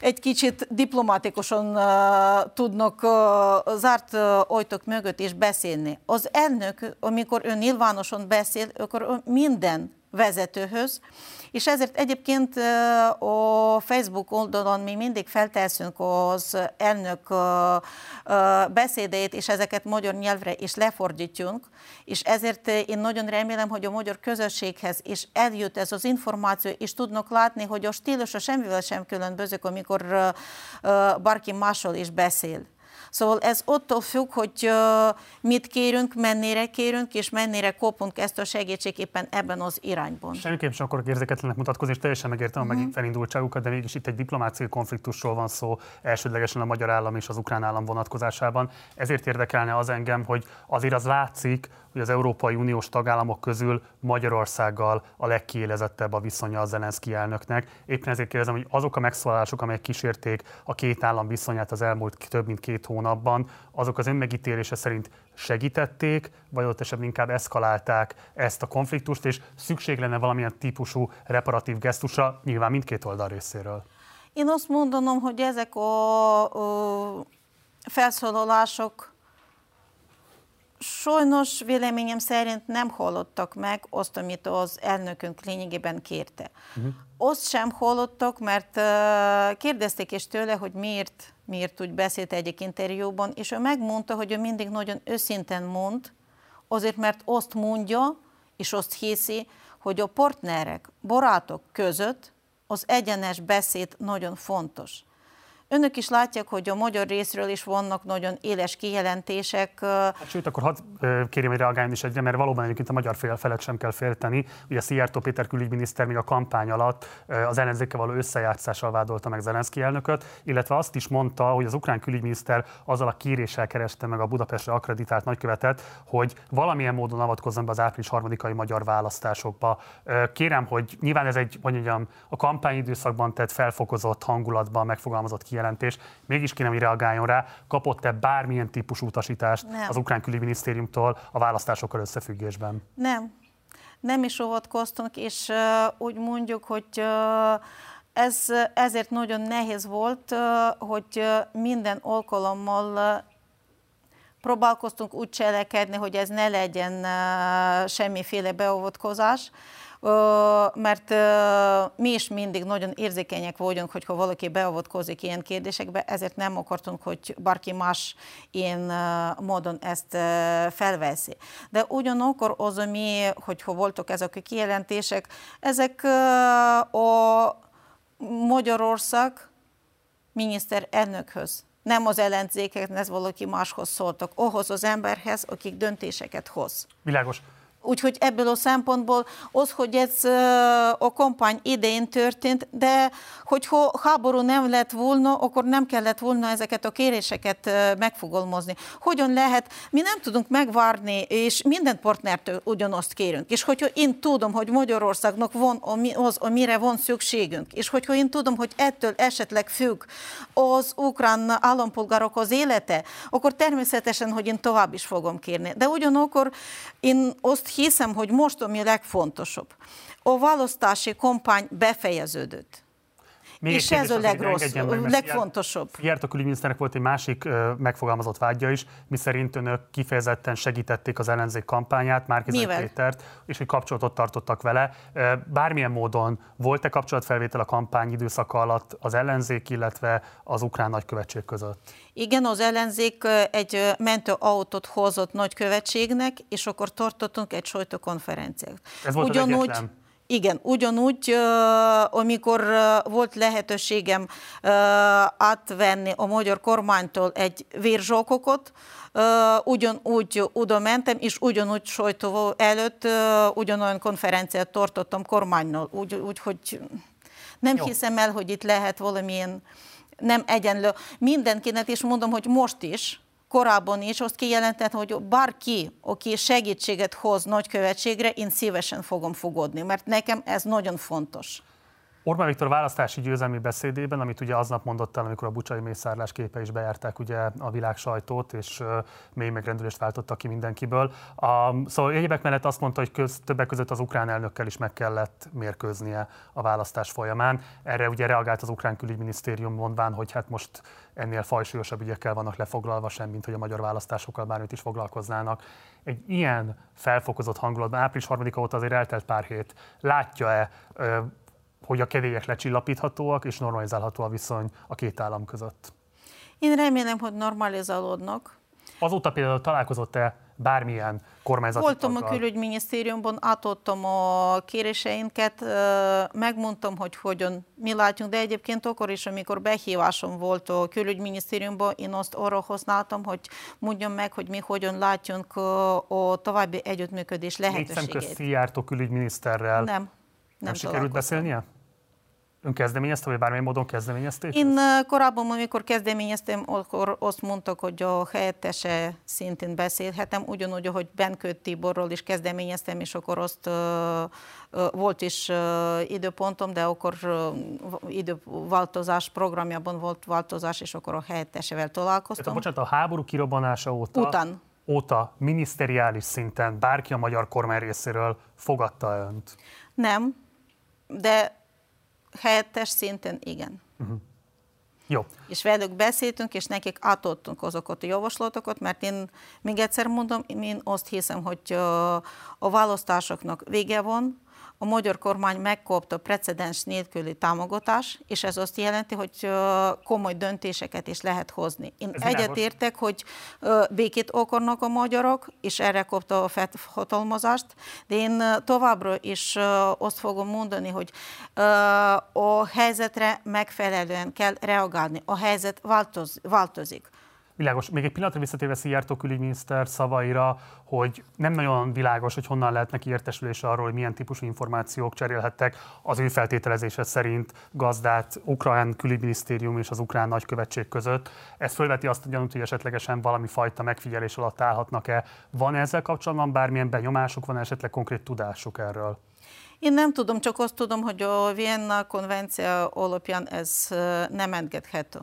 S2: egy kicsit diplomatikusan uh, tudnak uh, zárt uh, ajtók mögött is beszélni. Az elnök, amikor ő nyilvánosan beszél, akkor minden vezetőhöz, és ezért egyébként a Facebook oldalon mi mindig felteszünk az elnök beszédeit, és ezeket magyar nyelvre is lefordítjunk, és ezért én nagyon remélem, hogy a magyar közösséghez is eljut ez az információ, és tudnak látni, hogy a stílusa semmivel sem különbözik, amikor bárki máshol is beszél. Szóval ez attól függ, hogy mit kérünk, mennyire kérünk, és mennyire kopunk ezt a segítségéppen ebben az irányban.
S1: Semmiképp sem akarok érzéketlenek mutatkozni, és teljesen megértem uh-huh. a mhm. felindultságukat, de mégis itt egy diplomáciai konfliktusról van szó, elsődlegesen a magyar állam és az ukrán állam vonatkozásában. Ezért érdekelne az engem, hogy azért az látszik, hogy az Európai Uniós tagállamok közül Magyarországgal a legkiélezettebb a viszonya a Zelenszky elnöknek. Éppen ezért kérdezem, hogy azok a megszólalások, amelyek kísérték a két állam viszonyát az elmúlt több mint két hónapban, azok az önmegítélése szerint segítették, vagy ott esetben inkább eszkalálták ezt a konfliktust, és szükség lenne valamilyen típusú reparatív gesztusra, nyilván mindkét oldal részéről.
S2: Én azt mondanom, hogy ezek a, a felszólalások Sajnos véleményem szerint nem hallottak meg azt, amit az elnökünk lényegében kérte. Uh-huh. Azt sem hallottak, mert uh, kérdezték is tőle, hogy miért, miért úgy beszélt egyik interjúban, és ő megmondta, hogy ő mindig nagyon őszintén mond, azért mert azt mondja, és azt hiszi, hogy a partnerek, barátok között az egyenes beszéd nagyon fontos. Önök is látják, hogy a magyar részről is vannak nagyon éles kijelentések. Hát,
S1: sőt, akkor hadd kérjem, hogy reagáljon is egyre, mert valóban egyébként a magyar fél felet sem kell félteni. Ugye Szijjártó Péter külügyminiszter még a kampány alatt az ellenzékkel való összejátszással vádolta meg Zelenszky elnököt, illetve azt is mondta, hogy az ukrán külügyminiszter azzal a kéréssel kereste meg a Budapestre akreditált nagykövetet, hogy valamilyen módon avatkozzon be az április harmadikai magyar választásokba. Kérem, hogy nyilván ez egy, mondjam, a kampányidőszakban tett felfokozott hangulatban megfogalmazott kijelentés, mégis kérem, hogy reagáljon rá, kapott-e bármilyen típusú utasítást Nem. az ukrán külügyminisztériumtól a választásokkal összefüggésben?
S2: Nem. Nem is avatkoztunk, és uh, úgy mondjuk, hogy uh, ez ezért nagyon nehéz volt, uh, hogy minden alkalommal próbálkoztunk úgy cselekedni, hogy ez ne legyen semmiféle beavatkozás, mert mi is mindig nagyon érzékenyek vagyunk, hogyha valaki beavatkozik ilyen kérdésekbe, ezért nem akartunk, hogy bárki más ilyen módon ezt felveszi. De ugyanakkor az, ami, hogyha voltak ezek a kijelentések, ezek a Magyarország miniszterelnökhöz nem az ellenzékeknek, ez valaki máshoz szóltak, ahhoz az emberhez, akik döntéseket hoz.
S1: Világos.
S2: Úgyhogy ebből a szempontból az, hogy ez a kampány idején történt, de hogyha háború nem lett volna, akkor nem kellett volna ezeket a kéréseket megfogalmazni. Hogyan lehet? Mi nem tudunk megvárni, és minden partnertől ugyanazt kérünk. És hogyha én tudom, hogy Magyarországnak van az, amire van szükségünk, és hogyha én tudom, hogy ettől esetleg függ az ukrán állampolgárok az élete, akkor természetesen, hogy én tovább is fogom kérni. De ugyanakkor én azt hiszem, hogy most ami legfontosabb. A választási kampány befejeződött. Még és ez a legrossz, meg, legfontosabb.
S1: a külügyminiszternek volt egy másik uh, megfogalmazott vágya is, miszerint önök kifejezetten segítették az ellenzék kampányát, Márkizai Pétert, és hogy kapcsolatot tartottak vele. Bármilyen módon volt-e kapcsolatfelvétel a kampány időszaka alatt az ellenzék, illetve az ukrán nagykövetség között?
S2: Igen, az ellenzék egy mentőautót hozott nagykövetségnek, és akkor tartottunk egy sajtókonferenciát.
S1: Ez volt Ugyanúgy, az
S2: igen, ugyanúgy, amikor volt lehetőségem átvenni a magyar kormánytól egy vérzsókokat, ugyanúgy oda mentem, és ugyanúgy sajtó előtt ugyanolyan konferenciát tartottam kormánynal, úgy, úgy nem Jó. hiszem el, hogy itt lehet valamilyen nem egyenlő. Mindenkinek is mondom, hogy most is, korábban is azt kijelentett, hogy bárki, aki segítséget hoz nagykövetségre, én szívesen fogom fogadni, mert nekem ez nagyon fontos.
S1: Orbán Viktor választási győzelmi beszédében, amit ugye aznap mondott el, amikor a bucsai mészárlás képe is bejárták ugye a világ sajtót, és mély megrendülést váltottak ki mindenkiből. A, szóval egyébek mellett azt mondta, hogy köz, többek között az ukrán elnökkel is meg kellett mérkőznie a választás folyamán. Erre ugye reagált az ukrán külügyminisztérium mondván, hogy hát most ennél fajsúlyosabb ügyekkel vannak lefoglalva sem, mint hogy a magyar választásokkal bármit is foglalkoznának. Egy ilyen felfokozott hangulatban, április 3 óta azért eltelt pár hét, látja-e hogy a kedélyek lecsillapíthatóak és normalizálható a viszony a két állam között?
S2: Én remélem, hogy normalizálódnak.
S1: Azóta például találkozott-e bármilyen kormányzati
S2: Voltam taggal? a külügyminisztériumban, átadtam a kéréseinket, megmondtam, hogy hogyan mi látjunk, de egyébként akkor is, amikor behívásom volt a külügyminisztériumban, én azt arra használtam, hogy mondjam meg, hogy mi hogyan látjunk a további együttműködés lehetőségét. Négy
S1: szemközt külügyminiszterrel. Nem. Nem, nem sikerült beszélnie? Ön kezdeményezte, vagy bármilyen módon kezdeményezték?
S2: Én korábban, amikor kezdeményeztem, akkor azt mondtak, hogy a helyettese szintén beszélhetem, ugyanúgy, hogy Benkőt Tiborról is kezdeményeztem, és akkor azt uh, volt is uh, időpontom, de akkor uh, időváltozás programjában volt változás, és akkor a helyettesevel találkoztam. Tehát,
S1: bocsánat, a háború kirobbanása óta,
S2: Után.
S1: óta miniszteriális szinten bárki a magyar kormány részéről fogadta önt?
S2: Nem, de helyettes szinten igen. Uh-huh.
S1: Jó.
S2: És velük beszéltünk, és nekik átadtunk azokat a javaslatokat, mert én még egyszer mondom, én azt hiszem, hogy a választásoknak vége van, a magyar kormány megkapta precedens nélküli támogatás, és ez azt jelenti, hogy komoly döntéseket is lehet hozni. Én egyetértek, hogy békét akarnak a magyarok, és erre kapta a hatalmazást, de én továbbra is azt fogom mondani, hogy a helyzetre megfelelően kell reagálni. A helyzet változ, változik.
S1: Világos. Még egy pillanatra visszatérve Szijjártó külügyminiszter szavaira, hogy nem nagyon világos, hogy honnan lehet neki értesülése arról, hogy milyen típusú információk cserélhettek az ő feltételezése szerint gazdát ukrán külügyminisztérium és az ukrán nagykövetség között. Ez fölveti azt a gyanút, hogy esetlegesen valami fajta megfigyelés alatt állhatnak-e. Van -e ezzel kapcsolatban bármilyen benyomásuk, van -e esetleg konkrét tudásuk erről?
S2: Én nem tudom, csak azt tudom, hogy a Vienna konvencia alapján ez nem engedhető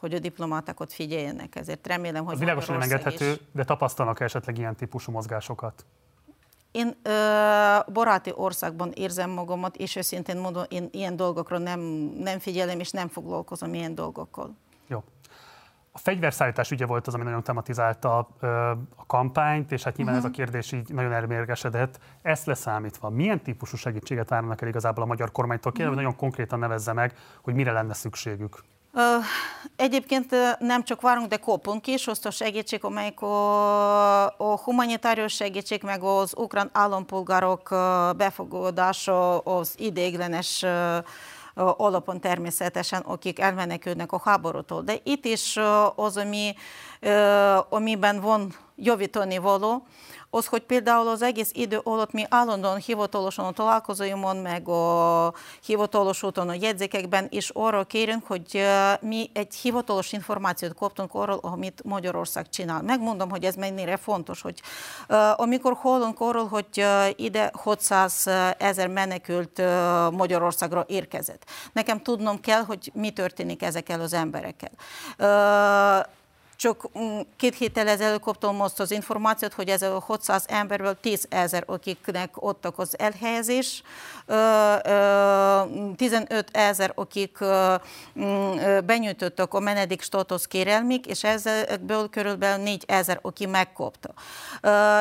S2: hogy a diplomátákat figyeljenek. Ezért remélem, hogy... Az
S1: világosan nem engedhető, is. de tapasztalnak -e esetleg ilyen típusú mozgásokat?
S2: Én ö, baráti országban érzem magamat, és őszintén mondom, én ilyen dolgokra nem, nem figyelem, és nem foglalkozom ilyen dolgokkal.
S1: Jó. A fegyverszállítás ügye volt az, ami nagyon tematizálta a kampányt, és hát nyilván uh-huh. ez a mhm. kérdés így nagyon elmérgesedett. Ezt leszámítva, milyen típusú segítséget várnak el igazából a magyar kormánytól? Kérem, uh-huh. nagyon konkrétan nevezze meg, hogy mire lenne szükségük.
S2: Egyébként nem csak várunk, de kopunk is a segítség, amelyik a, a humanitárius segítség, meg az ukrán állampolgárok befogadása az ideiglenes alapon természetesen, akik elmenekülnek a háborútól. De itt is az, ami, amiben van javítani való, az, hogy például az egész idő alatt mi állandóan hivatalosan a találkozóimon, meg a hivatalos úton a jegyzékekben is arra kérünk, hogy mi egy hivatalos információt kaptunk arról, amit Magyarország csinál. Megmondom, hogy ez mennyire fontos, hogy amikor hallunk arról, hogy ide 600 ezer menekült Magyarországra érkezett. Nekem tudnom kell, hogy mi történik ezekkel az emberekkel. Csak mm, két héttel ezelőtt kaptam most az információt, hogy ez a 600 emberből 10 ezer, akiknek adtak az elhelyezés, 15 ezer, akik mm, benyújtottak a menedék státusz kérelmik, és ezekből körülbelül 4 ezer, aki megkapta.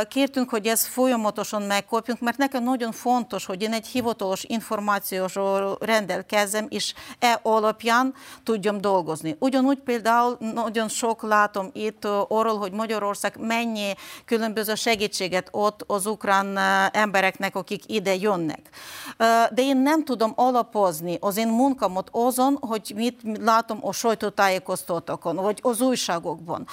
S2: Kértünk, hogy ezt folyamatosan megkapjunk, mert nekem nagyon fontos, hogy én egy hivatalos információsról rendelkezzem, és e alapján tudjam dolgozni. Ugyanúgy például nagyon sok lát látom itt arról, hogy Magyarország mennyi különböző segítséget ott az ukrán embereknek, akik ide jönnek. De én nem tudom alapozni az én munkamat azon, hogy mit látom a sajtótájékoztatókon, vagy az újságokban.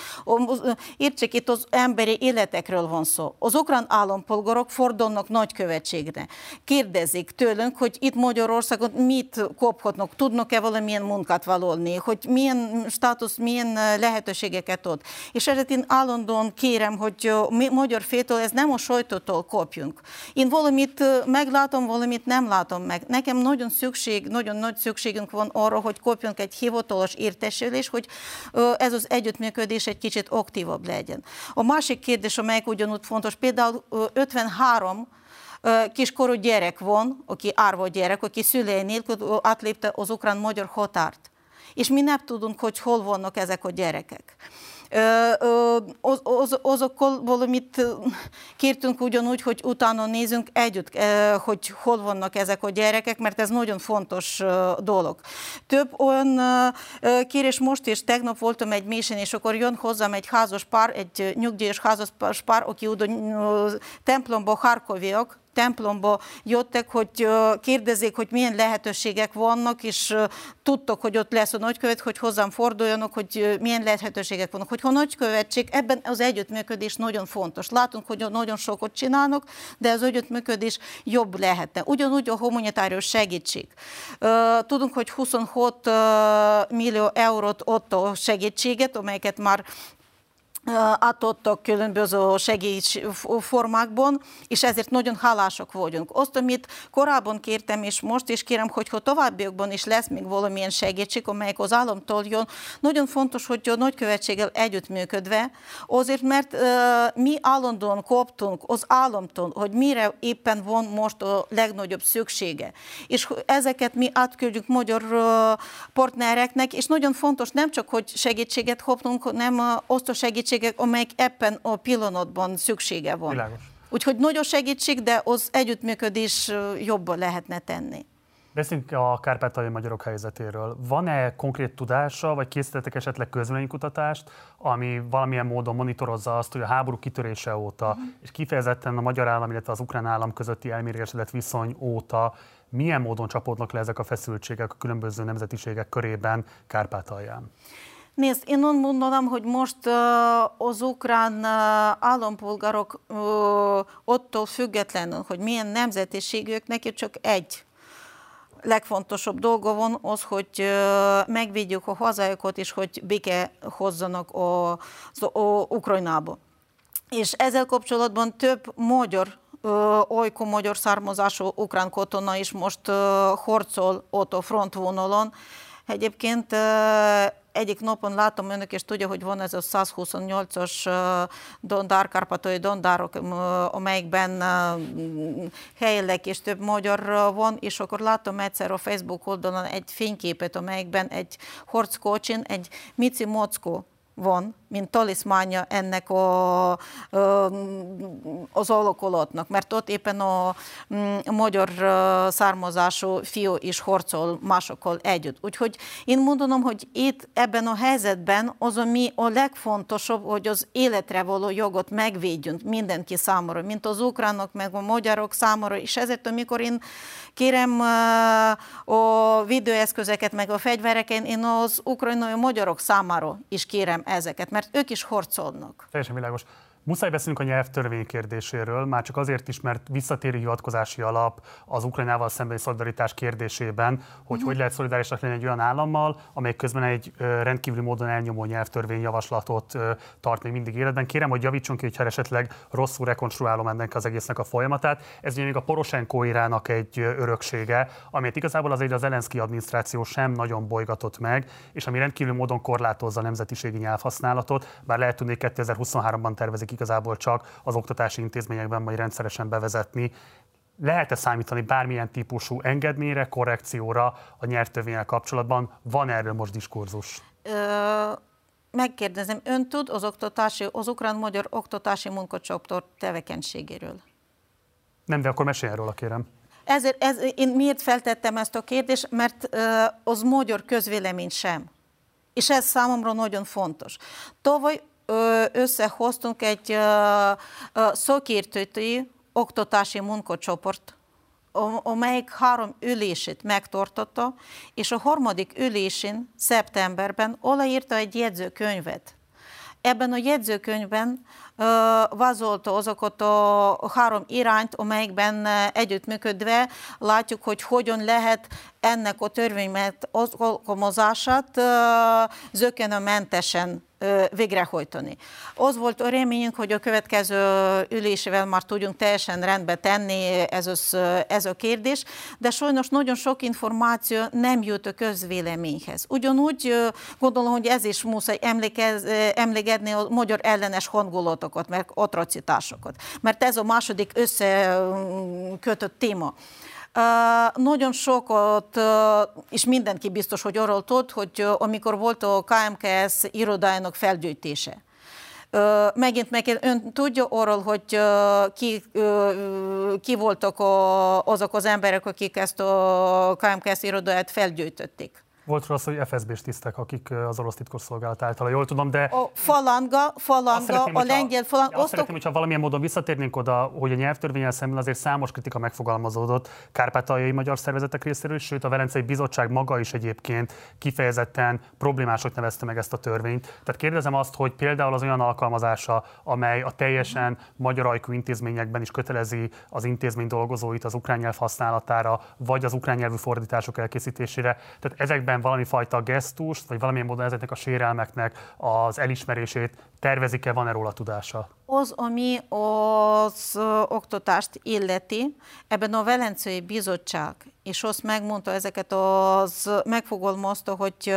S2: Értsék, itt az emberi életekről van szó. Az ukrán állampolgárok fordulnak nagykövetségre. Kérdezik tőlünk, hogy itt Magyarországon mit kaphatnak, tudnak-e valamilyen munkát valolni, hogy milyen státusz, milyen lehetőségek lehetőségeket ad. És ezért én állandóan kérem, hogy mi magyar fétől ez nem a sajtótól kopjunk. Én valamit meglátom, valamit nem látom meg. Nekem nagyon szükség, nagyon nagy szükségünk van arra, hogy kopjunk egy hivatalos értesülés, hogy ez az együttműködés egy kicsit aktívabb legyen. A másik kérdés, amelyik ugyanúgy fontos, például 53 kiskorú gyerek van, aki árva gyerek, aki szülei nélkül átlépte az ukrán-magyar határt és mi nem tudunk, hogy hol vannak ezek a gyerekek. Az, az, valamit kértünk ugyanúgy, hogy utána nézünk együtt, hogy hol vannak ezek a gyerekek, mert ez nagyon fontos dolog. Több olyan kérés most és tegnap voltam egy mésen, és akkor jön hozzám egy házas pár, egy nyugdíjas házas pár, aki oda templomba harkoviak, templomba jöttek, hogy kérdezzék, hogy milyen lehetőségek vannak, és tudtok, hogy ott lesz a nagykövet, hogy hozzám forduljanak, hogy milyen lehetőségek vannak. Hogyha a nagykövetség, ebben az együttműködés nagyon fontos. Látunk, hogy nagyon sokat csinálnak, de az együttműködés jobb lehetne. Ugyanúgy a humanitárius segítség. Tudunk, hogy 26 millió eurót ott a segítséget, amelyeket már átadtak különböző segélyformákban, és ezért nagyon hálásak vagyunk. Azt, amit korábban kértem, és most is kérem, hogy ha továbbiakban is lesz még valamilyen segítség, amelyek az államtól jön, nagyon fontos, hogy a nagykövetséggel együttműködve, azért, mert uh, mi állandóan koptunk az államtól, hogy mire éppen van most a legnagyobb szüksége. És ezeket mi átküldjük magyar uh, partnereknek, és nagyon fontos nem csak, hogy segítséget kapnunk, hanem uh, azt a segítséget, segítségek, amelyek ebben a pillanatban szüksége van.
S1: Világos.
S2: Úgyhogy nagyon segítség, de az együttműködés jobban lehetne tenni.
S1: Beszéljünk a kárpátaljai magyarok helyzetéről. Van-e konkrét tudása, vagy készítettek esetleg közvéleménykutatást, ami valamilyen módon monitorozza azt, hogy a háború kitörése óta, uh-huh. és kifejezetten a magyar állam, illetve az ukrán állam közötti elmérésedett viszony óta milyen módon csapódnak le ezek a feszültségek a különböző nemzetiségek körében Kárpátalján?
S2: Nézd, én úgy mondanám, hogy most az ukrán állampolgárok attól függetlenül, hogy milyen nemzetiségük, neki csak egy legfontosabb dolga van az, hogy megvédjük a hazájukat, és hogy béke hozzanak a, a, Ukrajnába. És ezzel kapcsolatban több magyar olykor magyar származású ukrán katona is most harcol ott a frontvonalon. Egyébként egyik napon látom önök, és tudja, hogy van ez a 128-as Dondár, Kárpátai Dondárok, amelyikben helyileg és több magyar van, és akkor látom egyszer a Facebook oldalon egy fényképet, amelyikben egy harckocsin, egy Mici Mockó van, mint taliszmánja ennek a, az alakulatnak, mert ott éppen a, mm, magyar származású fiú is harcol másokkal együtt. Úgyhogy én mondanom, hogy itt ebben a helyzetben az, ami a legfontosabb, hogy az életre való jogot megvédjünk mindenki számára, mint az ukránok, meg a magyarok számára, és ezért, amikor én kérem a videóeszközeket, meg a fegyvereken, én az ukrajnai magyarok számára is kérem ezeket, mert ők is harcolnak.
S1: Teljesen világos. Muszáj beszélnünk a nyelvtörvény kérdéséről, már csak azért is, mert visszatéri hivatkozási alap az Ukrajnával szembeni szolidaritás kérdésében, hogy uh-huh. hogy lehet szolidárisak lenni egy olyan állammal, amely közben egy rendkívüli módon elnyomó nyelvtörvény javaslatot tart még mindig életben. Kérem, hogy javítson ki, hogyha esetleg rosszul rekonstruálom ennek az egésznek a folyamatát. Ez ugye még a Poroshenko irának egy öröksége, amit igazából azért az Zelenszky adminisztráció sem nagyon bolygatott meg, és ami rendkívül módon korlátozza a nemzetiségi nyelvhasználatot, bár lehet tudni, 2023-ban tervezik igazából csak az oktatási intézményekben majd rendszeresen bevezetni. Lehet-e számítani bármilyen típusú engedményre, korrekcióra a nyelvtörvényel kapcsolatban? Van erről most diskurzus? Ö,
S2: megkérdezem, ön tud az, oktatási, az ukrán-magyar oktatási munkacsoport tevékenységéről?
S1: Nem, de akkor meséljen róla, kérem.
S2: Ezért, ez, én miért feltettem ezt a kérdést? Mert uh, az magyar közvélemény sem. És ez számomra nagyon fontos. Tavaly összehoztunk egy szakértői oktatási munkacsoport, amelyik három ülését megtartotta, és a harmadik ülésén, szeptemberben odaírta egy jegyzőkönyvet. Ebben a jegyzőkönyvben vázolta azokat a három irányt, amelyekben együttműködve látjuk, hogy hogyan lehet ennek a törvénymet alkalmazását zökkenőmentesen végrehajtani. Az volt a reményünk, hogy a következő ülésével már tudjunk teljesen rendbe tenni ez, az, ez a kérdés, de sajnos nagyon sok információ nem jut a közvéleményhez. Ugyanúgy gondolom, hogy ez is muszáj emlékez, emlékezni a magyar ellenes hangulatokat, meg atrocitásokat, mert ez a második összekötött téma. Uh, nagyon sokat, uh, és mindenki biztos, hogy arról tud, hogy uh, amikor volt a KMKS irodájának felgyűjtése, megint meg ön tudja arról, hogy ki, ki voltak a, azok az emberek, akik ezt a KMKS irodáját felgyűjtötték?
S1: Volt róla hogy FSB-s tisztek, akik az orosz titkosszolgálat által, jól tudom, de...
S2: A falanga, falanga, a lengyel falanga...
S1: Azt osztok... szeretném, hogyha valamilyen módon visszatérnénk oda, hogy a nyelvtörvényel szemben azért számos kritika megfogalmazódott kárpátaljai magyar szervezetek részéről, sőt a Velencei Bizottság maga is egyébként kifejezetten problémások nevezte meg ezt a törvényt. Tehát kérdezem azt, hogy például az olyan alkalmazása, amely a teljesen magyar ajkú intézményekben is kötelezi az intézmény dolgozóit az ukrán nyelv használatára, vagy az ukrán nyelvű fordítások elkészítésére. Tehát ezekben valamilyen valami fajta gesztust, vagy valamilyen módon ezeknek a sérelmeknek az elismerését tervezik-e, van-e róla tudása?
S2: Az, ami az oktatást illeti, ebben a Velencei Bizottság, és azt megmondta ezeket, az megfogalmazta, hogy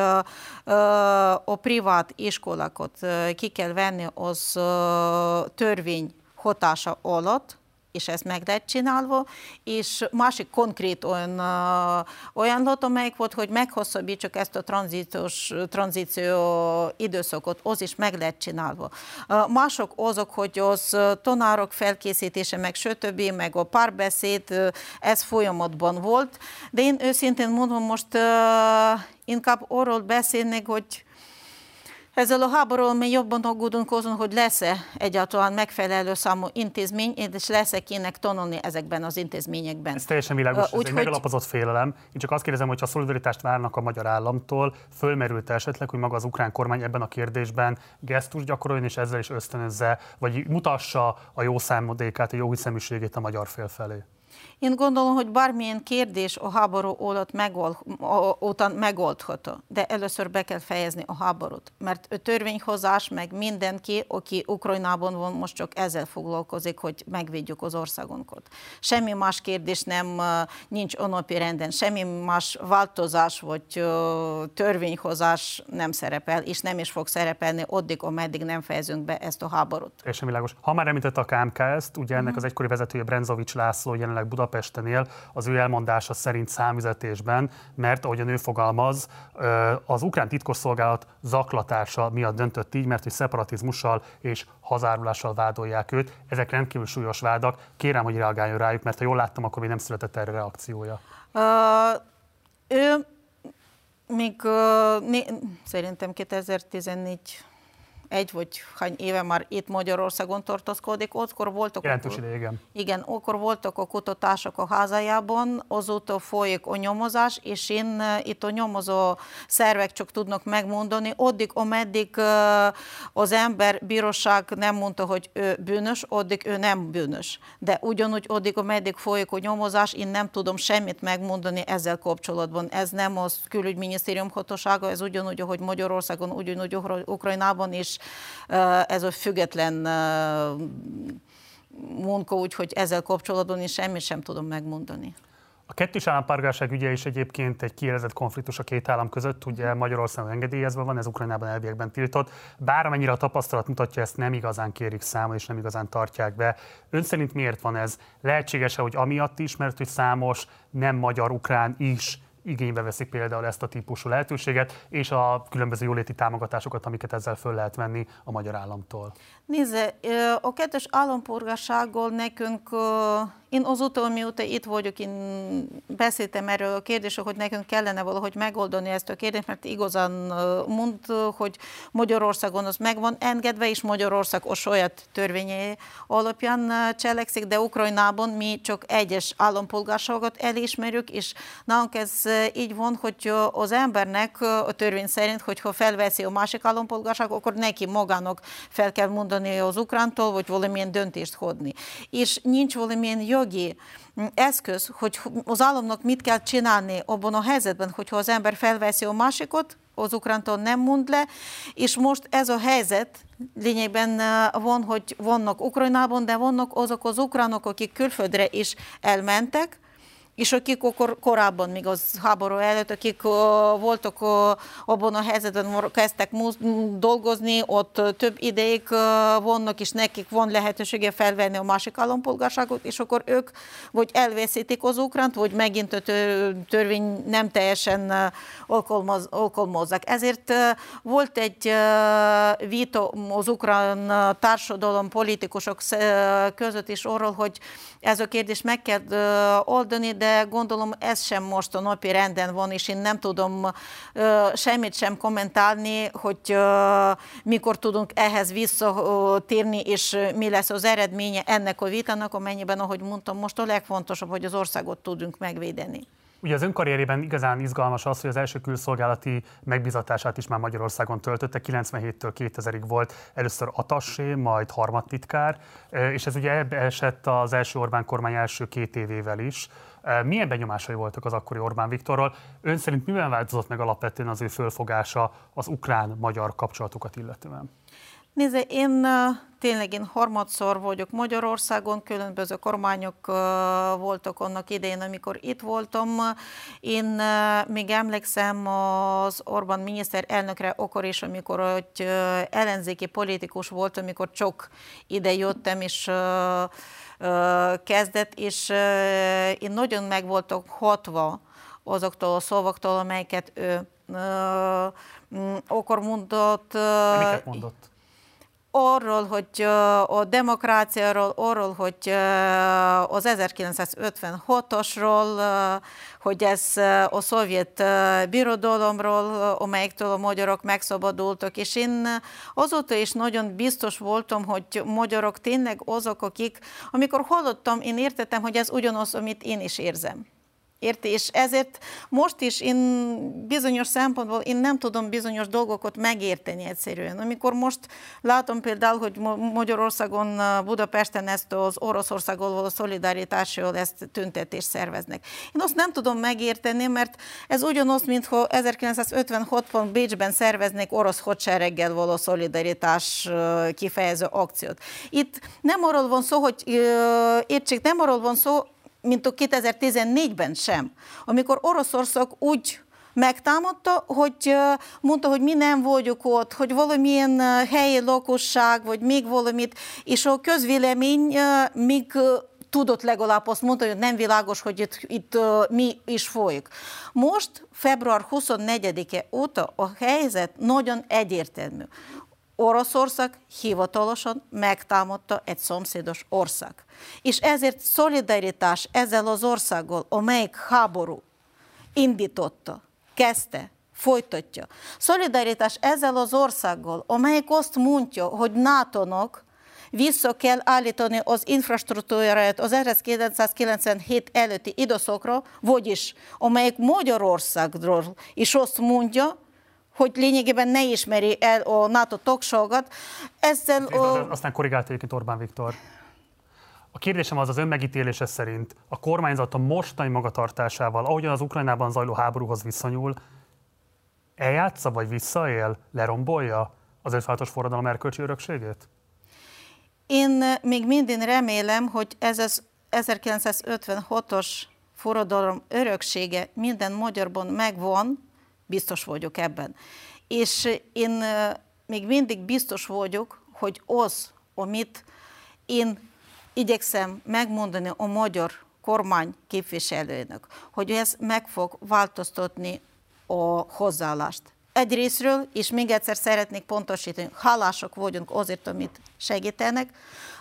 S2: a privát iskolákat ki kell venni az törvény hatása alatt, és ez meg lett csinálva, és másik konkrét olyan uh, amelyik volt, hogy meghosszabbítsuk ezt a tranzíciós, tranzíció időszakot, az is meg lett csinálva. Mások azok, hogy az tanárok felkészítése, meg stb., meg a párbeszéd, ez folyamatban volt, de én őszintén mondom, most inkább arról beszélnék, hogy ezzel a háborúval mi jobban aggódunk azon, hogy lesz-e egyáltalán megfelelő számú intézmény, és lesz-e kinek tanulni ezekben az intézményekben.
S1: Ez teljesen világos, uh, ez egy hogy... megalapozott félelem. Én csak azt kérdezem, hogy ha szolidaritást várnak a magyar államtól, fölmerült esetleg, hogy maga az ukrán kormány ebben a kérdésben gesztus gyakoroljon, és ezzel is ösztönözze, vagy mutassa a jó számodékát, a jó hiszeműségét a magyar fél felé?
S2: Én gondolom, hogy bármilyen kérdés a háború alatt megold, után megoldható, de először be kell fejezni a háborút, mert a törvényhozás meg mindenki, aki Ukrajnában van, most csak ezzel foglalkozik, hogy megvédjük az országunkat. Semmi más kérdés nem nincs a napi renden, semmi más változás vagy törvényhozás nem szerepel, és nem is fog szerepelni addig, ameddig nem fejezünk be ezt a háborút.
S1: Teljesen világos. Ha már említett a KMK ezt, ugye ennek mm. az egykori vezetője Brenzovics László jelenleg Budapest Budapesten él, az ő elmondása szerint számüzetésben, mert ahogy a nő fogalmaz, az ukrán titkosszolgálat zaklatása miatt döntött így, mert hogy szeparatizmussal és hazárulással vádolják őt. Ezek rendkívül súlyos vádak. Kérem, hogy reagáljon rájuk, mert ha jól láttam, akkor még nem született erre reakciója. Uh,
S2: ő még uh, né, szerintem 2014 egy vagy hány éve már itt Magyarországon tartózkodik, akkor voltak...
S1: Jelentős ide, igen.
S2: Igen, akkor voltak a kutatások a házájában, azóta folyik a nyomozás, és én eh, itt a nyomozó szervek csak tudnak megmondani, addig, ameddig eh, az ember bíróság nem mondta, hogy ő bűnös, addig ő nem bűnös. De ugyanúgy addig, ameddig folyik a nyomozás, én nem tudom semmit megmondani ezzel kapcsolatban. Ez nem az külügyminisztérium hatósága, ez ugyanúgy, ahogy Magyarországon, ugyanúgy Ukrajnában is ez a független munka, úgyhogy ezzel kapcsolatban is semmit sem tudom megmondani.
S1: A kettős állampárgárság ügye is egyébként egy kielezett konfliktus a két állam között, ugye Magyarországon engedélyezve van, ez Ukrajnában elviekben tiltott. Bár amennyire a tapasztalat mutatja, ezt nem igazán kérik számon, és nem igazán tartják be. Ön szerint miért van ez? Lehetséges-e, hogy amiatt is, mert hogy számos nem magyar-ukrán is igénybe veszik például ezt a típusú lehetőséget, és a különböző jóléti támogatásokat, amiket ezzel föl lehet venni a magyar államtól.
S2: Nézze, a kettős állampolgársággal nekünk én azóta, mióta itt vagyok, én beszéltem erről a kérdésről, hogy nekünk kellene valahogy megoldani ezt a kérdést, mert igazán mond, hogy Magyarországon az meg van engedve, és Magyarország a saját törvényei alapján cselekszik, de Ukrajnában mi csak egyes állampolgárságot elismerjük, és nálunk ez így van, hogy az embernek a törvény szerint, hogyha felveszi a másik állampolgárság, akkor neki magának fel kell mondani az ukrántól, vagy valamilyen döntést hodni. És nincs valamilyen jogi mm, eszköz, hogy az államnak mit kell csinálni abban a helyzetben, hogyha az ember felveszi a másikot, az ukrántól nem mond le, és most ez a helyzet lényegben eh, van, hogy vannak Ukrajnában, de vannak azok az ukránok, akik külföldre is elmentek, és akik akkor korábban, még az háború előtt, akik voltak abban a helyzetben, kezdtek dolgozni, ott több ideig vannak, és nekik van lehetősége felvenni a másik állampolgárságot, és akkor ők vagy elveszítik az ukránt, vagy megint a törvény nem teljesen alkalmaz, alkalmazzák. Ezért volt egy vita az ukrán társadalom politikusok között is arról, hogy ez a kérdés meg kell oldani, de gondolom ez sem most a napi renden van, és én nem tudom semmit sem kommentálni, hogy mikor tudunk ehhez visszatérni, és mi lesz az eredménye ennek a vitának, amennyiben, ahogy mondtam, most a legfontosabb, hogy az országot tudunk megvédeni.
S1: Ugye az önkarrierében igazán izgalmas az, hogy az első külszolgálati megbizatását is már Magyarországon töltötte, 97-től 2000-ig volt először atassé, majd harmadtitkár, és ez ugye ebbe esett az első Orbán kormány első két évével is. Milyen benyomásai voltak az akkori Orbán Viktorról? Ön szerint mivel változott meg alapvetően az ő fölfogása az ukrán-magyar kapcsolatokat illetően?
S2: Nézze, én tényleg én harmadszor vagyok Magyarországon, különböző kormányok voltak annak idején, amikor itt voltam. Én még emlékszem az Orbán miniszter elnökre akkor is, amikor hogy ellenzéki politikus volt, amikor csak ide jöttem, és kezdett, és én nagyon meg voltam hatva azoktól a szavaktól, amelyeket ő akkor mondott.
S1: Miket mondott?
S2: Arról, hogy a demokráciáról, arról, hogy az 1956-osról, hogy ez a szovjet birodalomról, amelyektől a magyarok megszabadultak, és én azóta is nagyon biztos voltam, hogy magyarok tényleg azok, akik, amikor hallottam, én értettem, hogy ez ugyanaz, amit én is érzem. Érti? És ezért most is én bizonyos szempontból én nem tudom bizonyos dolgokat megérteni egyszerűen. Amikor most látom például, hogy Magyarországon, Budapesten ezt az Oroszországgal való szolidaritásról ezt tüntetést szerveznek. Én azt nem tudom megérteni, mert ez ugyanaz, mintha 1956-ban Bécsben szerveznék orosz hadsereggel való szolidaritás kifejező akciót. Itt nem arról van szó, hogy értsék, nem arról van szó, mint a 2014-ben sem, amikor Oroszország úgy megtámadta, hogy mondta, hogy mi nem vagyunk ott, hogy valamilyen helyi lakosság, vagy még valamit, és a közvélemény még tudott legalább azt mondani, hogy nem világos, hogy itt, itt mi is folyik. Most, február 24-e óta a helyzet nagyon egyértelmű. Oroszország hivatalosan megtámadta egy szomszédos ország. És ezért szolidaritás ezzel az országgal, amelyik háború indította, kezdte, folytatja. Szolidaritás ezzel az országgal, amelyik azt mondja, hogy NATO-nak vissza kell állítani az infrastruktúráját az 1997 előtti időszakra, vagyis amelyik Magyarországról is azt mondja, hogy lényegében ne ismeri el a NATO tagságot.
S1: Ezzel... A... Aztán korrigálta egyébként Orbán Viktor. A kérdésem az az ön megítélése szerint a kormányzat a mostani magatartásával, ahogyan az Ukrajnában zajló háborúhoz viszonyul, eljátsza vagy visszaél, lerombolja az 56-os forradalom erkölcsi örökségét?
S2: Én még mindig remélem, hogy ez az 1956-os forradalom öröksége minden magyarban megvan, biztos vagyok ebben. És én még mindig biztos vagyok, hogy az, amit én igyekszem megmondani a magyar kormány képviselőnek, hogy ez meg fog változtatni a hozzáállást. Egyrésztről, és még egyszer szeretnék pontosítani, hálások vagyunk azért, amit segítenek,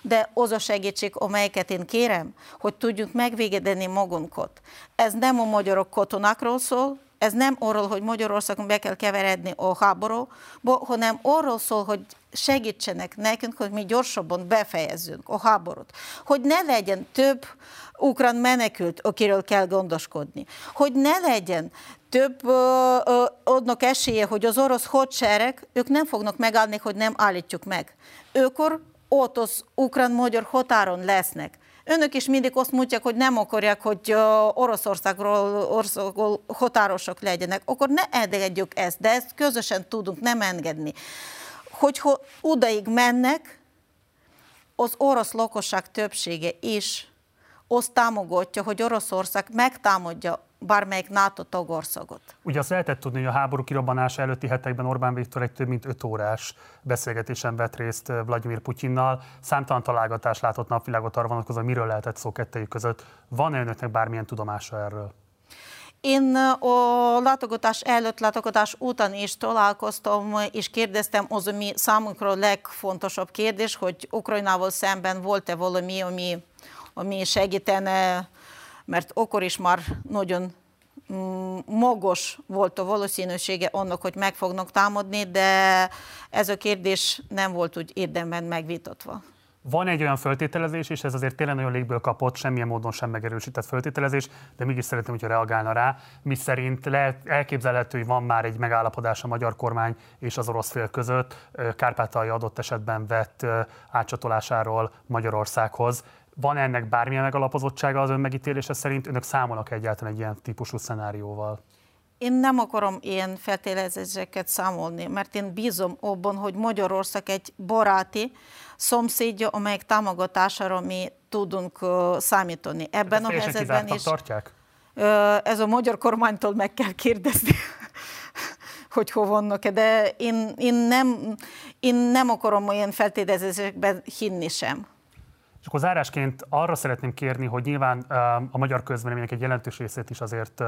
S2: de az a segítség, amelyeket én kérem, hogy tudjunk megvégezni magunkat. Ez nem a magyarok katonákról szól, ez nem arról, hogy Magyarországon be kell keveredni a háborúba, hanem arról szól, hogy segítsenek nekünk, hogy mi gyorsabban befejezzünk a háborút. Hogy ne legyen több ukrán menekült, akiről kell gondoskodni. Hogy ne legyen több adnak esélye, hogy az orosz hadsereg, ők nem fognak megállni, hogy nem állítjuk meg. Ők ott az ukrán-magyar határon lesznek. Önök is mindig azt mondják, hogy nem akarják, hogy Oroszországról országról határosok legyenek. Akkor ne engedjük ezt, de ezt közösen tudunk nem engedni. Hogyha odaig mennek, az orosz lakosság többsége is azt támogatja, hogy Oroszország megtámadja bármelyik NATO tagországot.
S1: Ugye azt lehetett tudni, hogy a háború kirobbanása előtti hetekben Orbán Viktor egy több mint öt órás beszélgetésen vett részt eh, Vladimir Putyinnal. Számtalan találgatás látott napvilágot arra vonatkozóan, miről lehetett szó kettejük között. Van-e önöknek bármilyen tudomása erről?
S2: Én eh, a látogatás előtt, látogatás után is találkoztam, és kérdeztem az, ami számunkra a legfontosabb kérdés, hogy Ukrajnával szemben volt-e valami, ami, ami segítene mert akkor is már nagyon mm, magos volt a valószínűsége annak, hogy meg fognak támadni, de ez a kérdés nem volt úgy érdemben megvitatva.
S1: Van egy olyan föltételezés, és ez azért tényleg nagyon légből kapott, semmilyen módon sem megerősített föltételezés, de mégis szeretném, hogyha reagálna rá, mi szerint lehet, elképzelhető, hogy van már egy megállapodás a magyar kormány és az orosz fél között, Kárpátalja adott esetben vett átcsatolásáról Magyarországhoz. Van ennek bármilyen megalapozottsága az ön megítélése szerint? Önök számolnak egyáltalán egy ilyen típusú szenárióval?
S2: Én nem akarom ilyen feltételezéseket számolni, mert én bízom abban, hogy Magyarország egy baráti szomszédja, amelyek támogatására mi tudunk számítani.
S1: Ebben a helyzetben is. Tartják?
S2: Ez a magyar kormánytól meg kell kérdezni, hogy hol vannak-e, de én, én, nem, én nem akarom olyan feltételezésekben hinni sem.
S1: Akkor zárásként arra szeretném kérni, hogy nyilván a magyar közvélemények egy jelentős részét is azért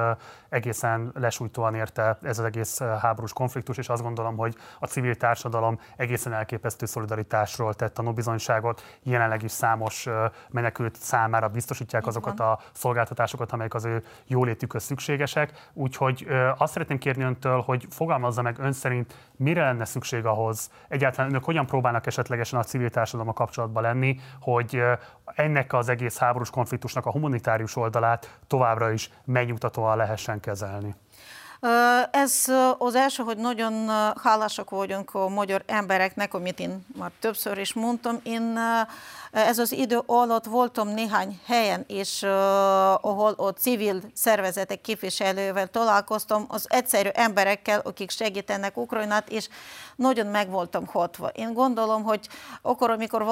S1: egészen lesújtóan érte ez az egész háborús konfliktus, és azt gondolom, hogy a civil társadalom egészen elképesztő szolidaritásról tett tanúbizonyságot. Jelenleg is számos menekült számára biztosítják azokat a szolgáltatásokat, amelyek az ő jólétükhöz szükségesek. Úgyhogy azt szeretném kérni öntől, hogy fogalmazza meg ön szerint, mire lenne szükség ahhoz, egyáltalán önök hogyan próbálnak esetlegesen a civil társadalommal kapcsolatban lenni, hogy ennek az egész háborús konfliktusnak a humanitárius oldalát továbbra is megnyugtatóan lehessen kezelni.
S2: Ez az első, hogy nagyon hálásak vagyunk a magyar embereknek, amit én már többször is mondtam. Én ez az idő alatt voltam néhány helyen, és ahol a civil szervezetek képviselővel találkoztam, az egyszerű emberekkel, akik segítenek Ukrajnát, és nagyon meg voltam hatva. Én gondolom, hogy akkor, amikor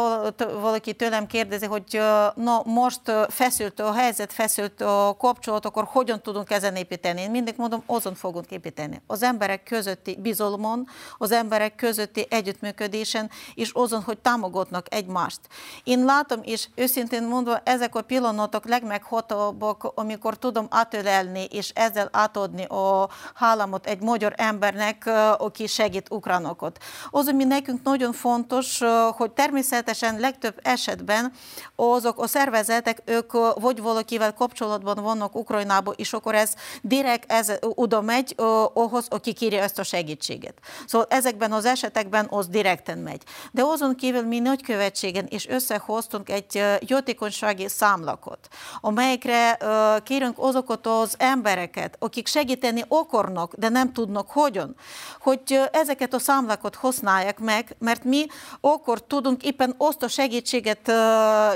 S2: valaki tőlem kérdezi, hogy na most feszült a helyzet, feszült a kapcsolat, akkor hogyan tudunk ezen építeni? Én mindig mondom, azon fogunk építeni. Az emberek közötti bizalmon, az emberek közötti együttműködésen, és azon, hogy támogatnak egymást. Én látom, és őszintén mondva, ezek a pillanatok legmeghatóbbak, amikor tudom átölelni, és ezzel átadni a hálamot egy magyar embernek, aki segít ukránokat. Az, ami nekünk nagyon fontos, hogy természetesen legtöbb esetben azok a szervezetek, ők vagy valakivel kapcsolatban vannak Ukrajnába, és akkor ez direkt ez oda megy ahhoz, aki kérje ezt a segítséget. Szóval ezekben az esetekben az direkten megy. De azon kívül mi nagykövetségen és összehoztunk egy jótékonysági számlakot, amelyekre kérünk azokat az embereket, akik segíteni akarnak, de nem tudnak hogyan, hogy ezeket a számlakot használják meg, mert mi akkor tudunk éppen azt a segítséget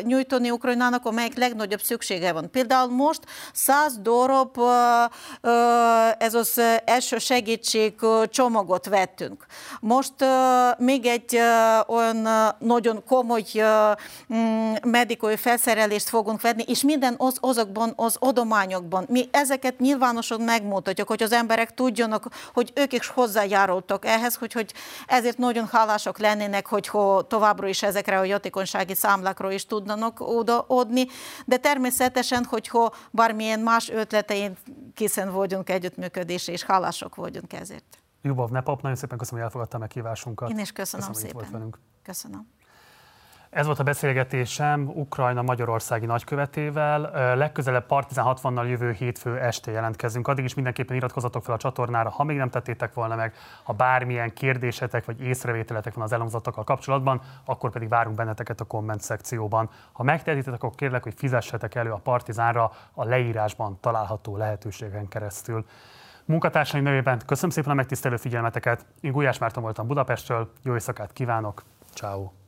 S2: nyújtani Ukrajnának, amelyik legnagyobb szüksége van. Például most 100 darab ez az első segítség csomagot vettünk. Most még egy olyan nagyon komoly mm, medikai felszerelést fogunk venni, és minden az, azokban az adományokban. Mi ezeket nyilvánosan megmutatjuk, hogy az emberek tudjanak, hogy ők is hozzájárultak ehhez, hogy, hogy ezért nagyon hálásak lennének, hogy továbbra is ezekre a jótékonysági számlákról is tudnának odaadni, de természetesen, hogyha bármilyen más ötletein készen vagyunk együttműködésre, és hálások vagyunk ezért.
S1: Jubov Nepap, nagyon szépen köszönöm, hogy elfogadta meg kívásunkat.
S2: Én is köszönöm, köszönöm szépen. Volt velünk. Köszönöm.
S1: Ez volt a beszélgetésem Ukrajna Magyarországi nagykövetével. Legközelebb Partizán 60-nal jövő hétfő este jelentkezünk. Addig is mindenképpen iratkozatok fel a csatornára, ha még nem tettétek volna meg. Ha bármilyen kérdésetek vagy észrevételetek van az elhangzottakkal kapcsolatban, akkor pedig várunk benneteket a komment szekcióban. Ha megtehetitek, akkor kérlek, hogy fizessetek elő a Partizánra a leírásban található lehetőségen keresztül. Munkatársaim nevében köszönöm szépen a megtisztelő figyelmeteket. Én Gulyás Márton voltam Budapestről, jó éjszakát kívánok, ciao.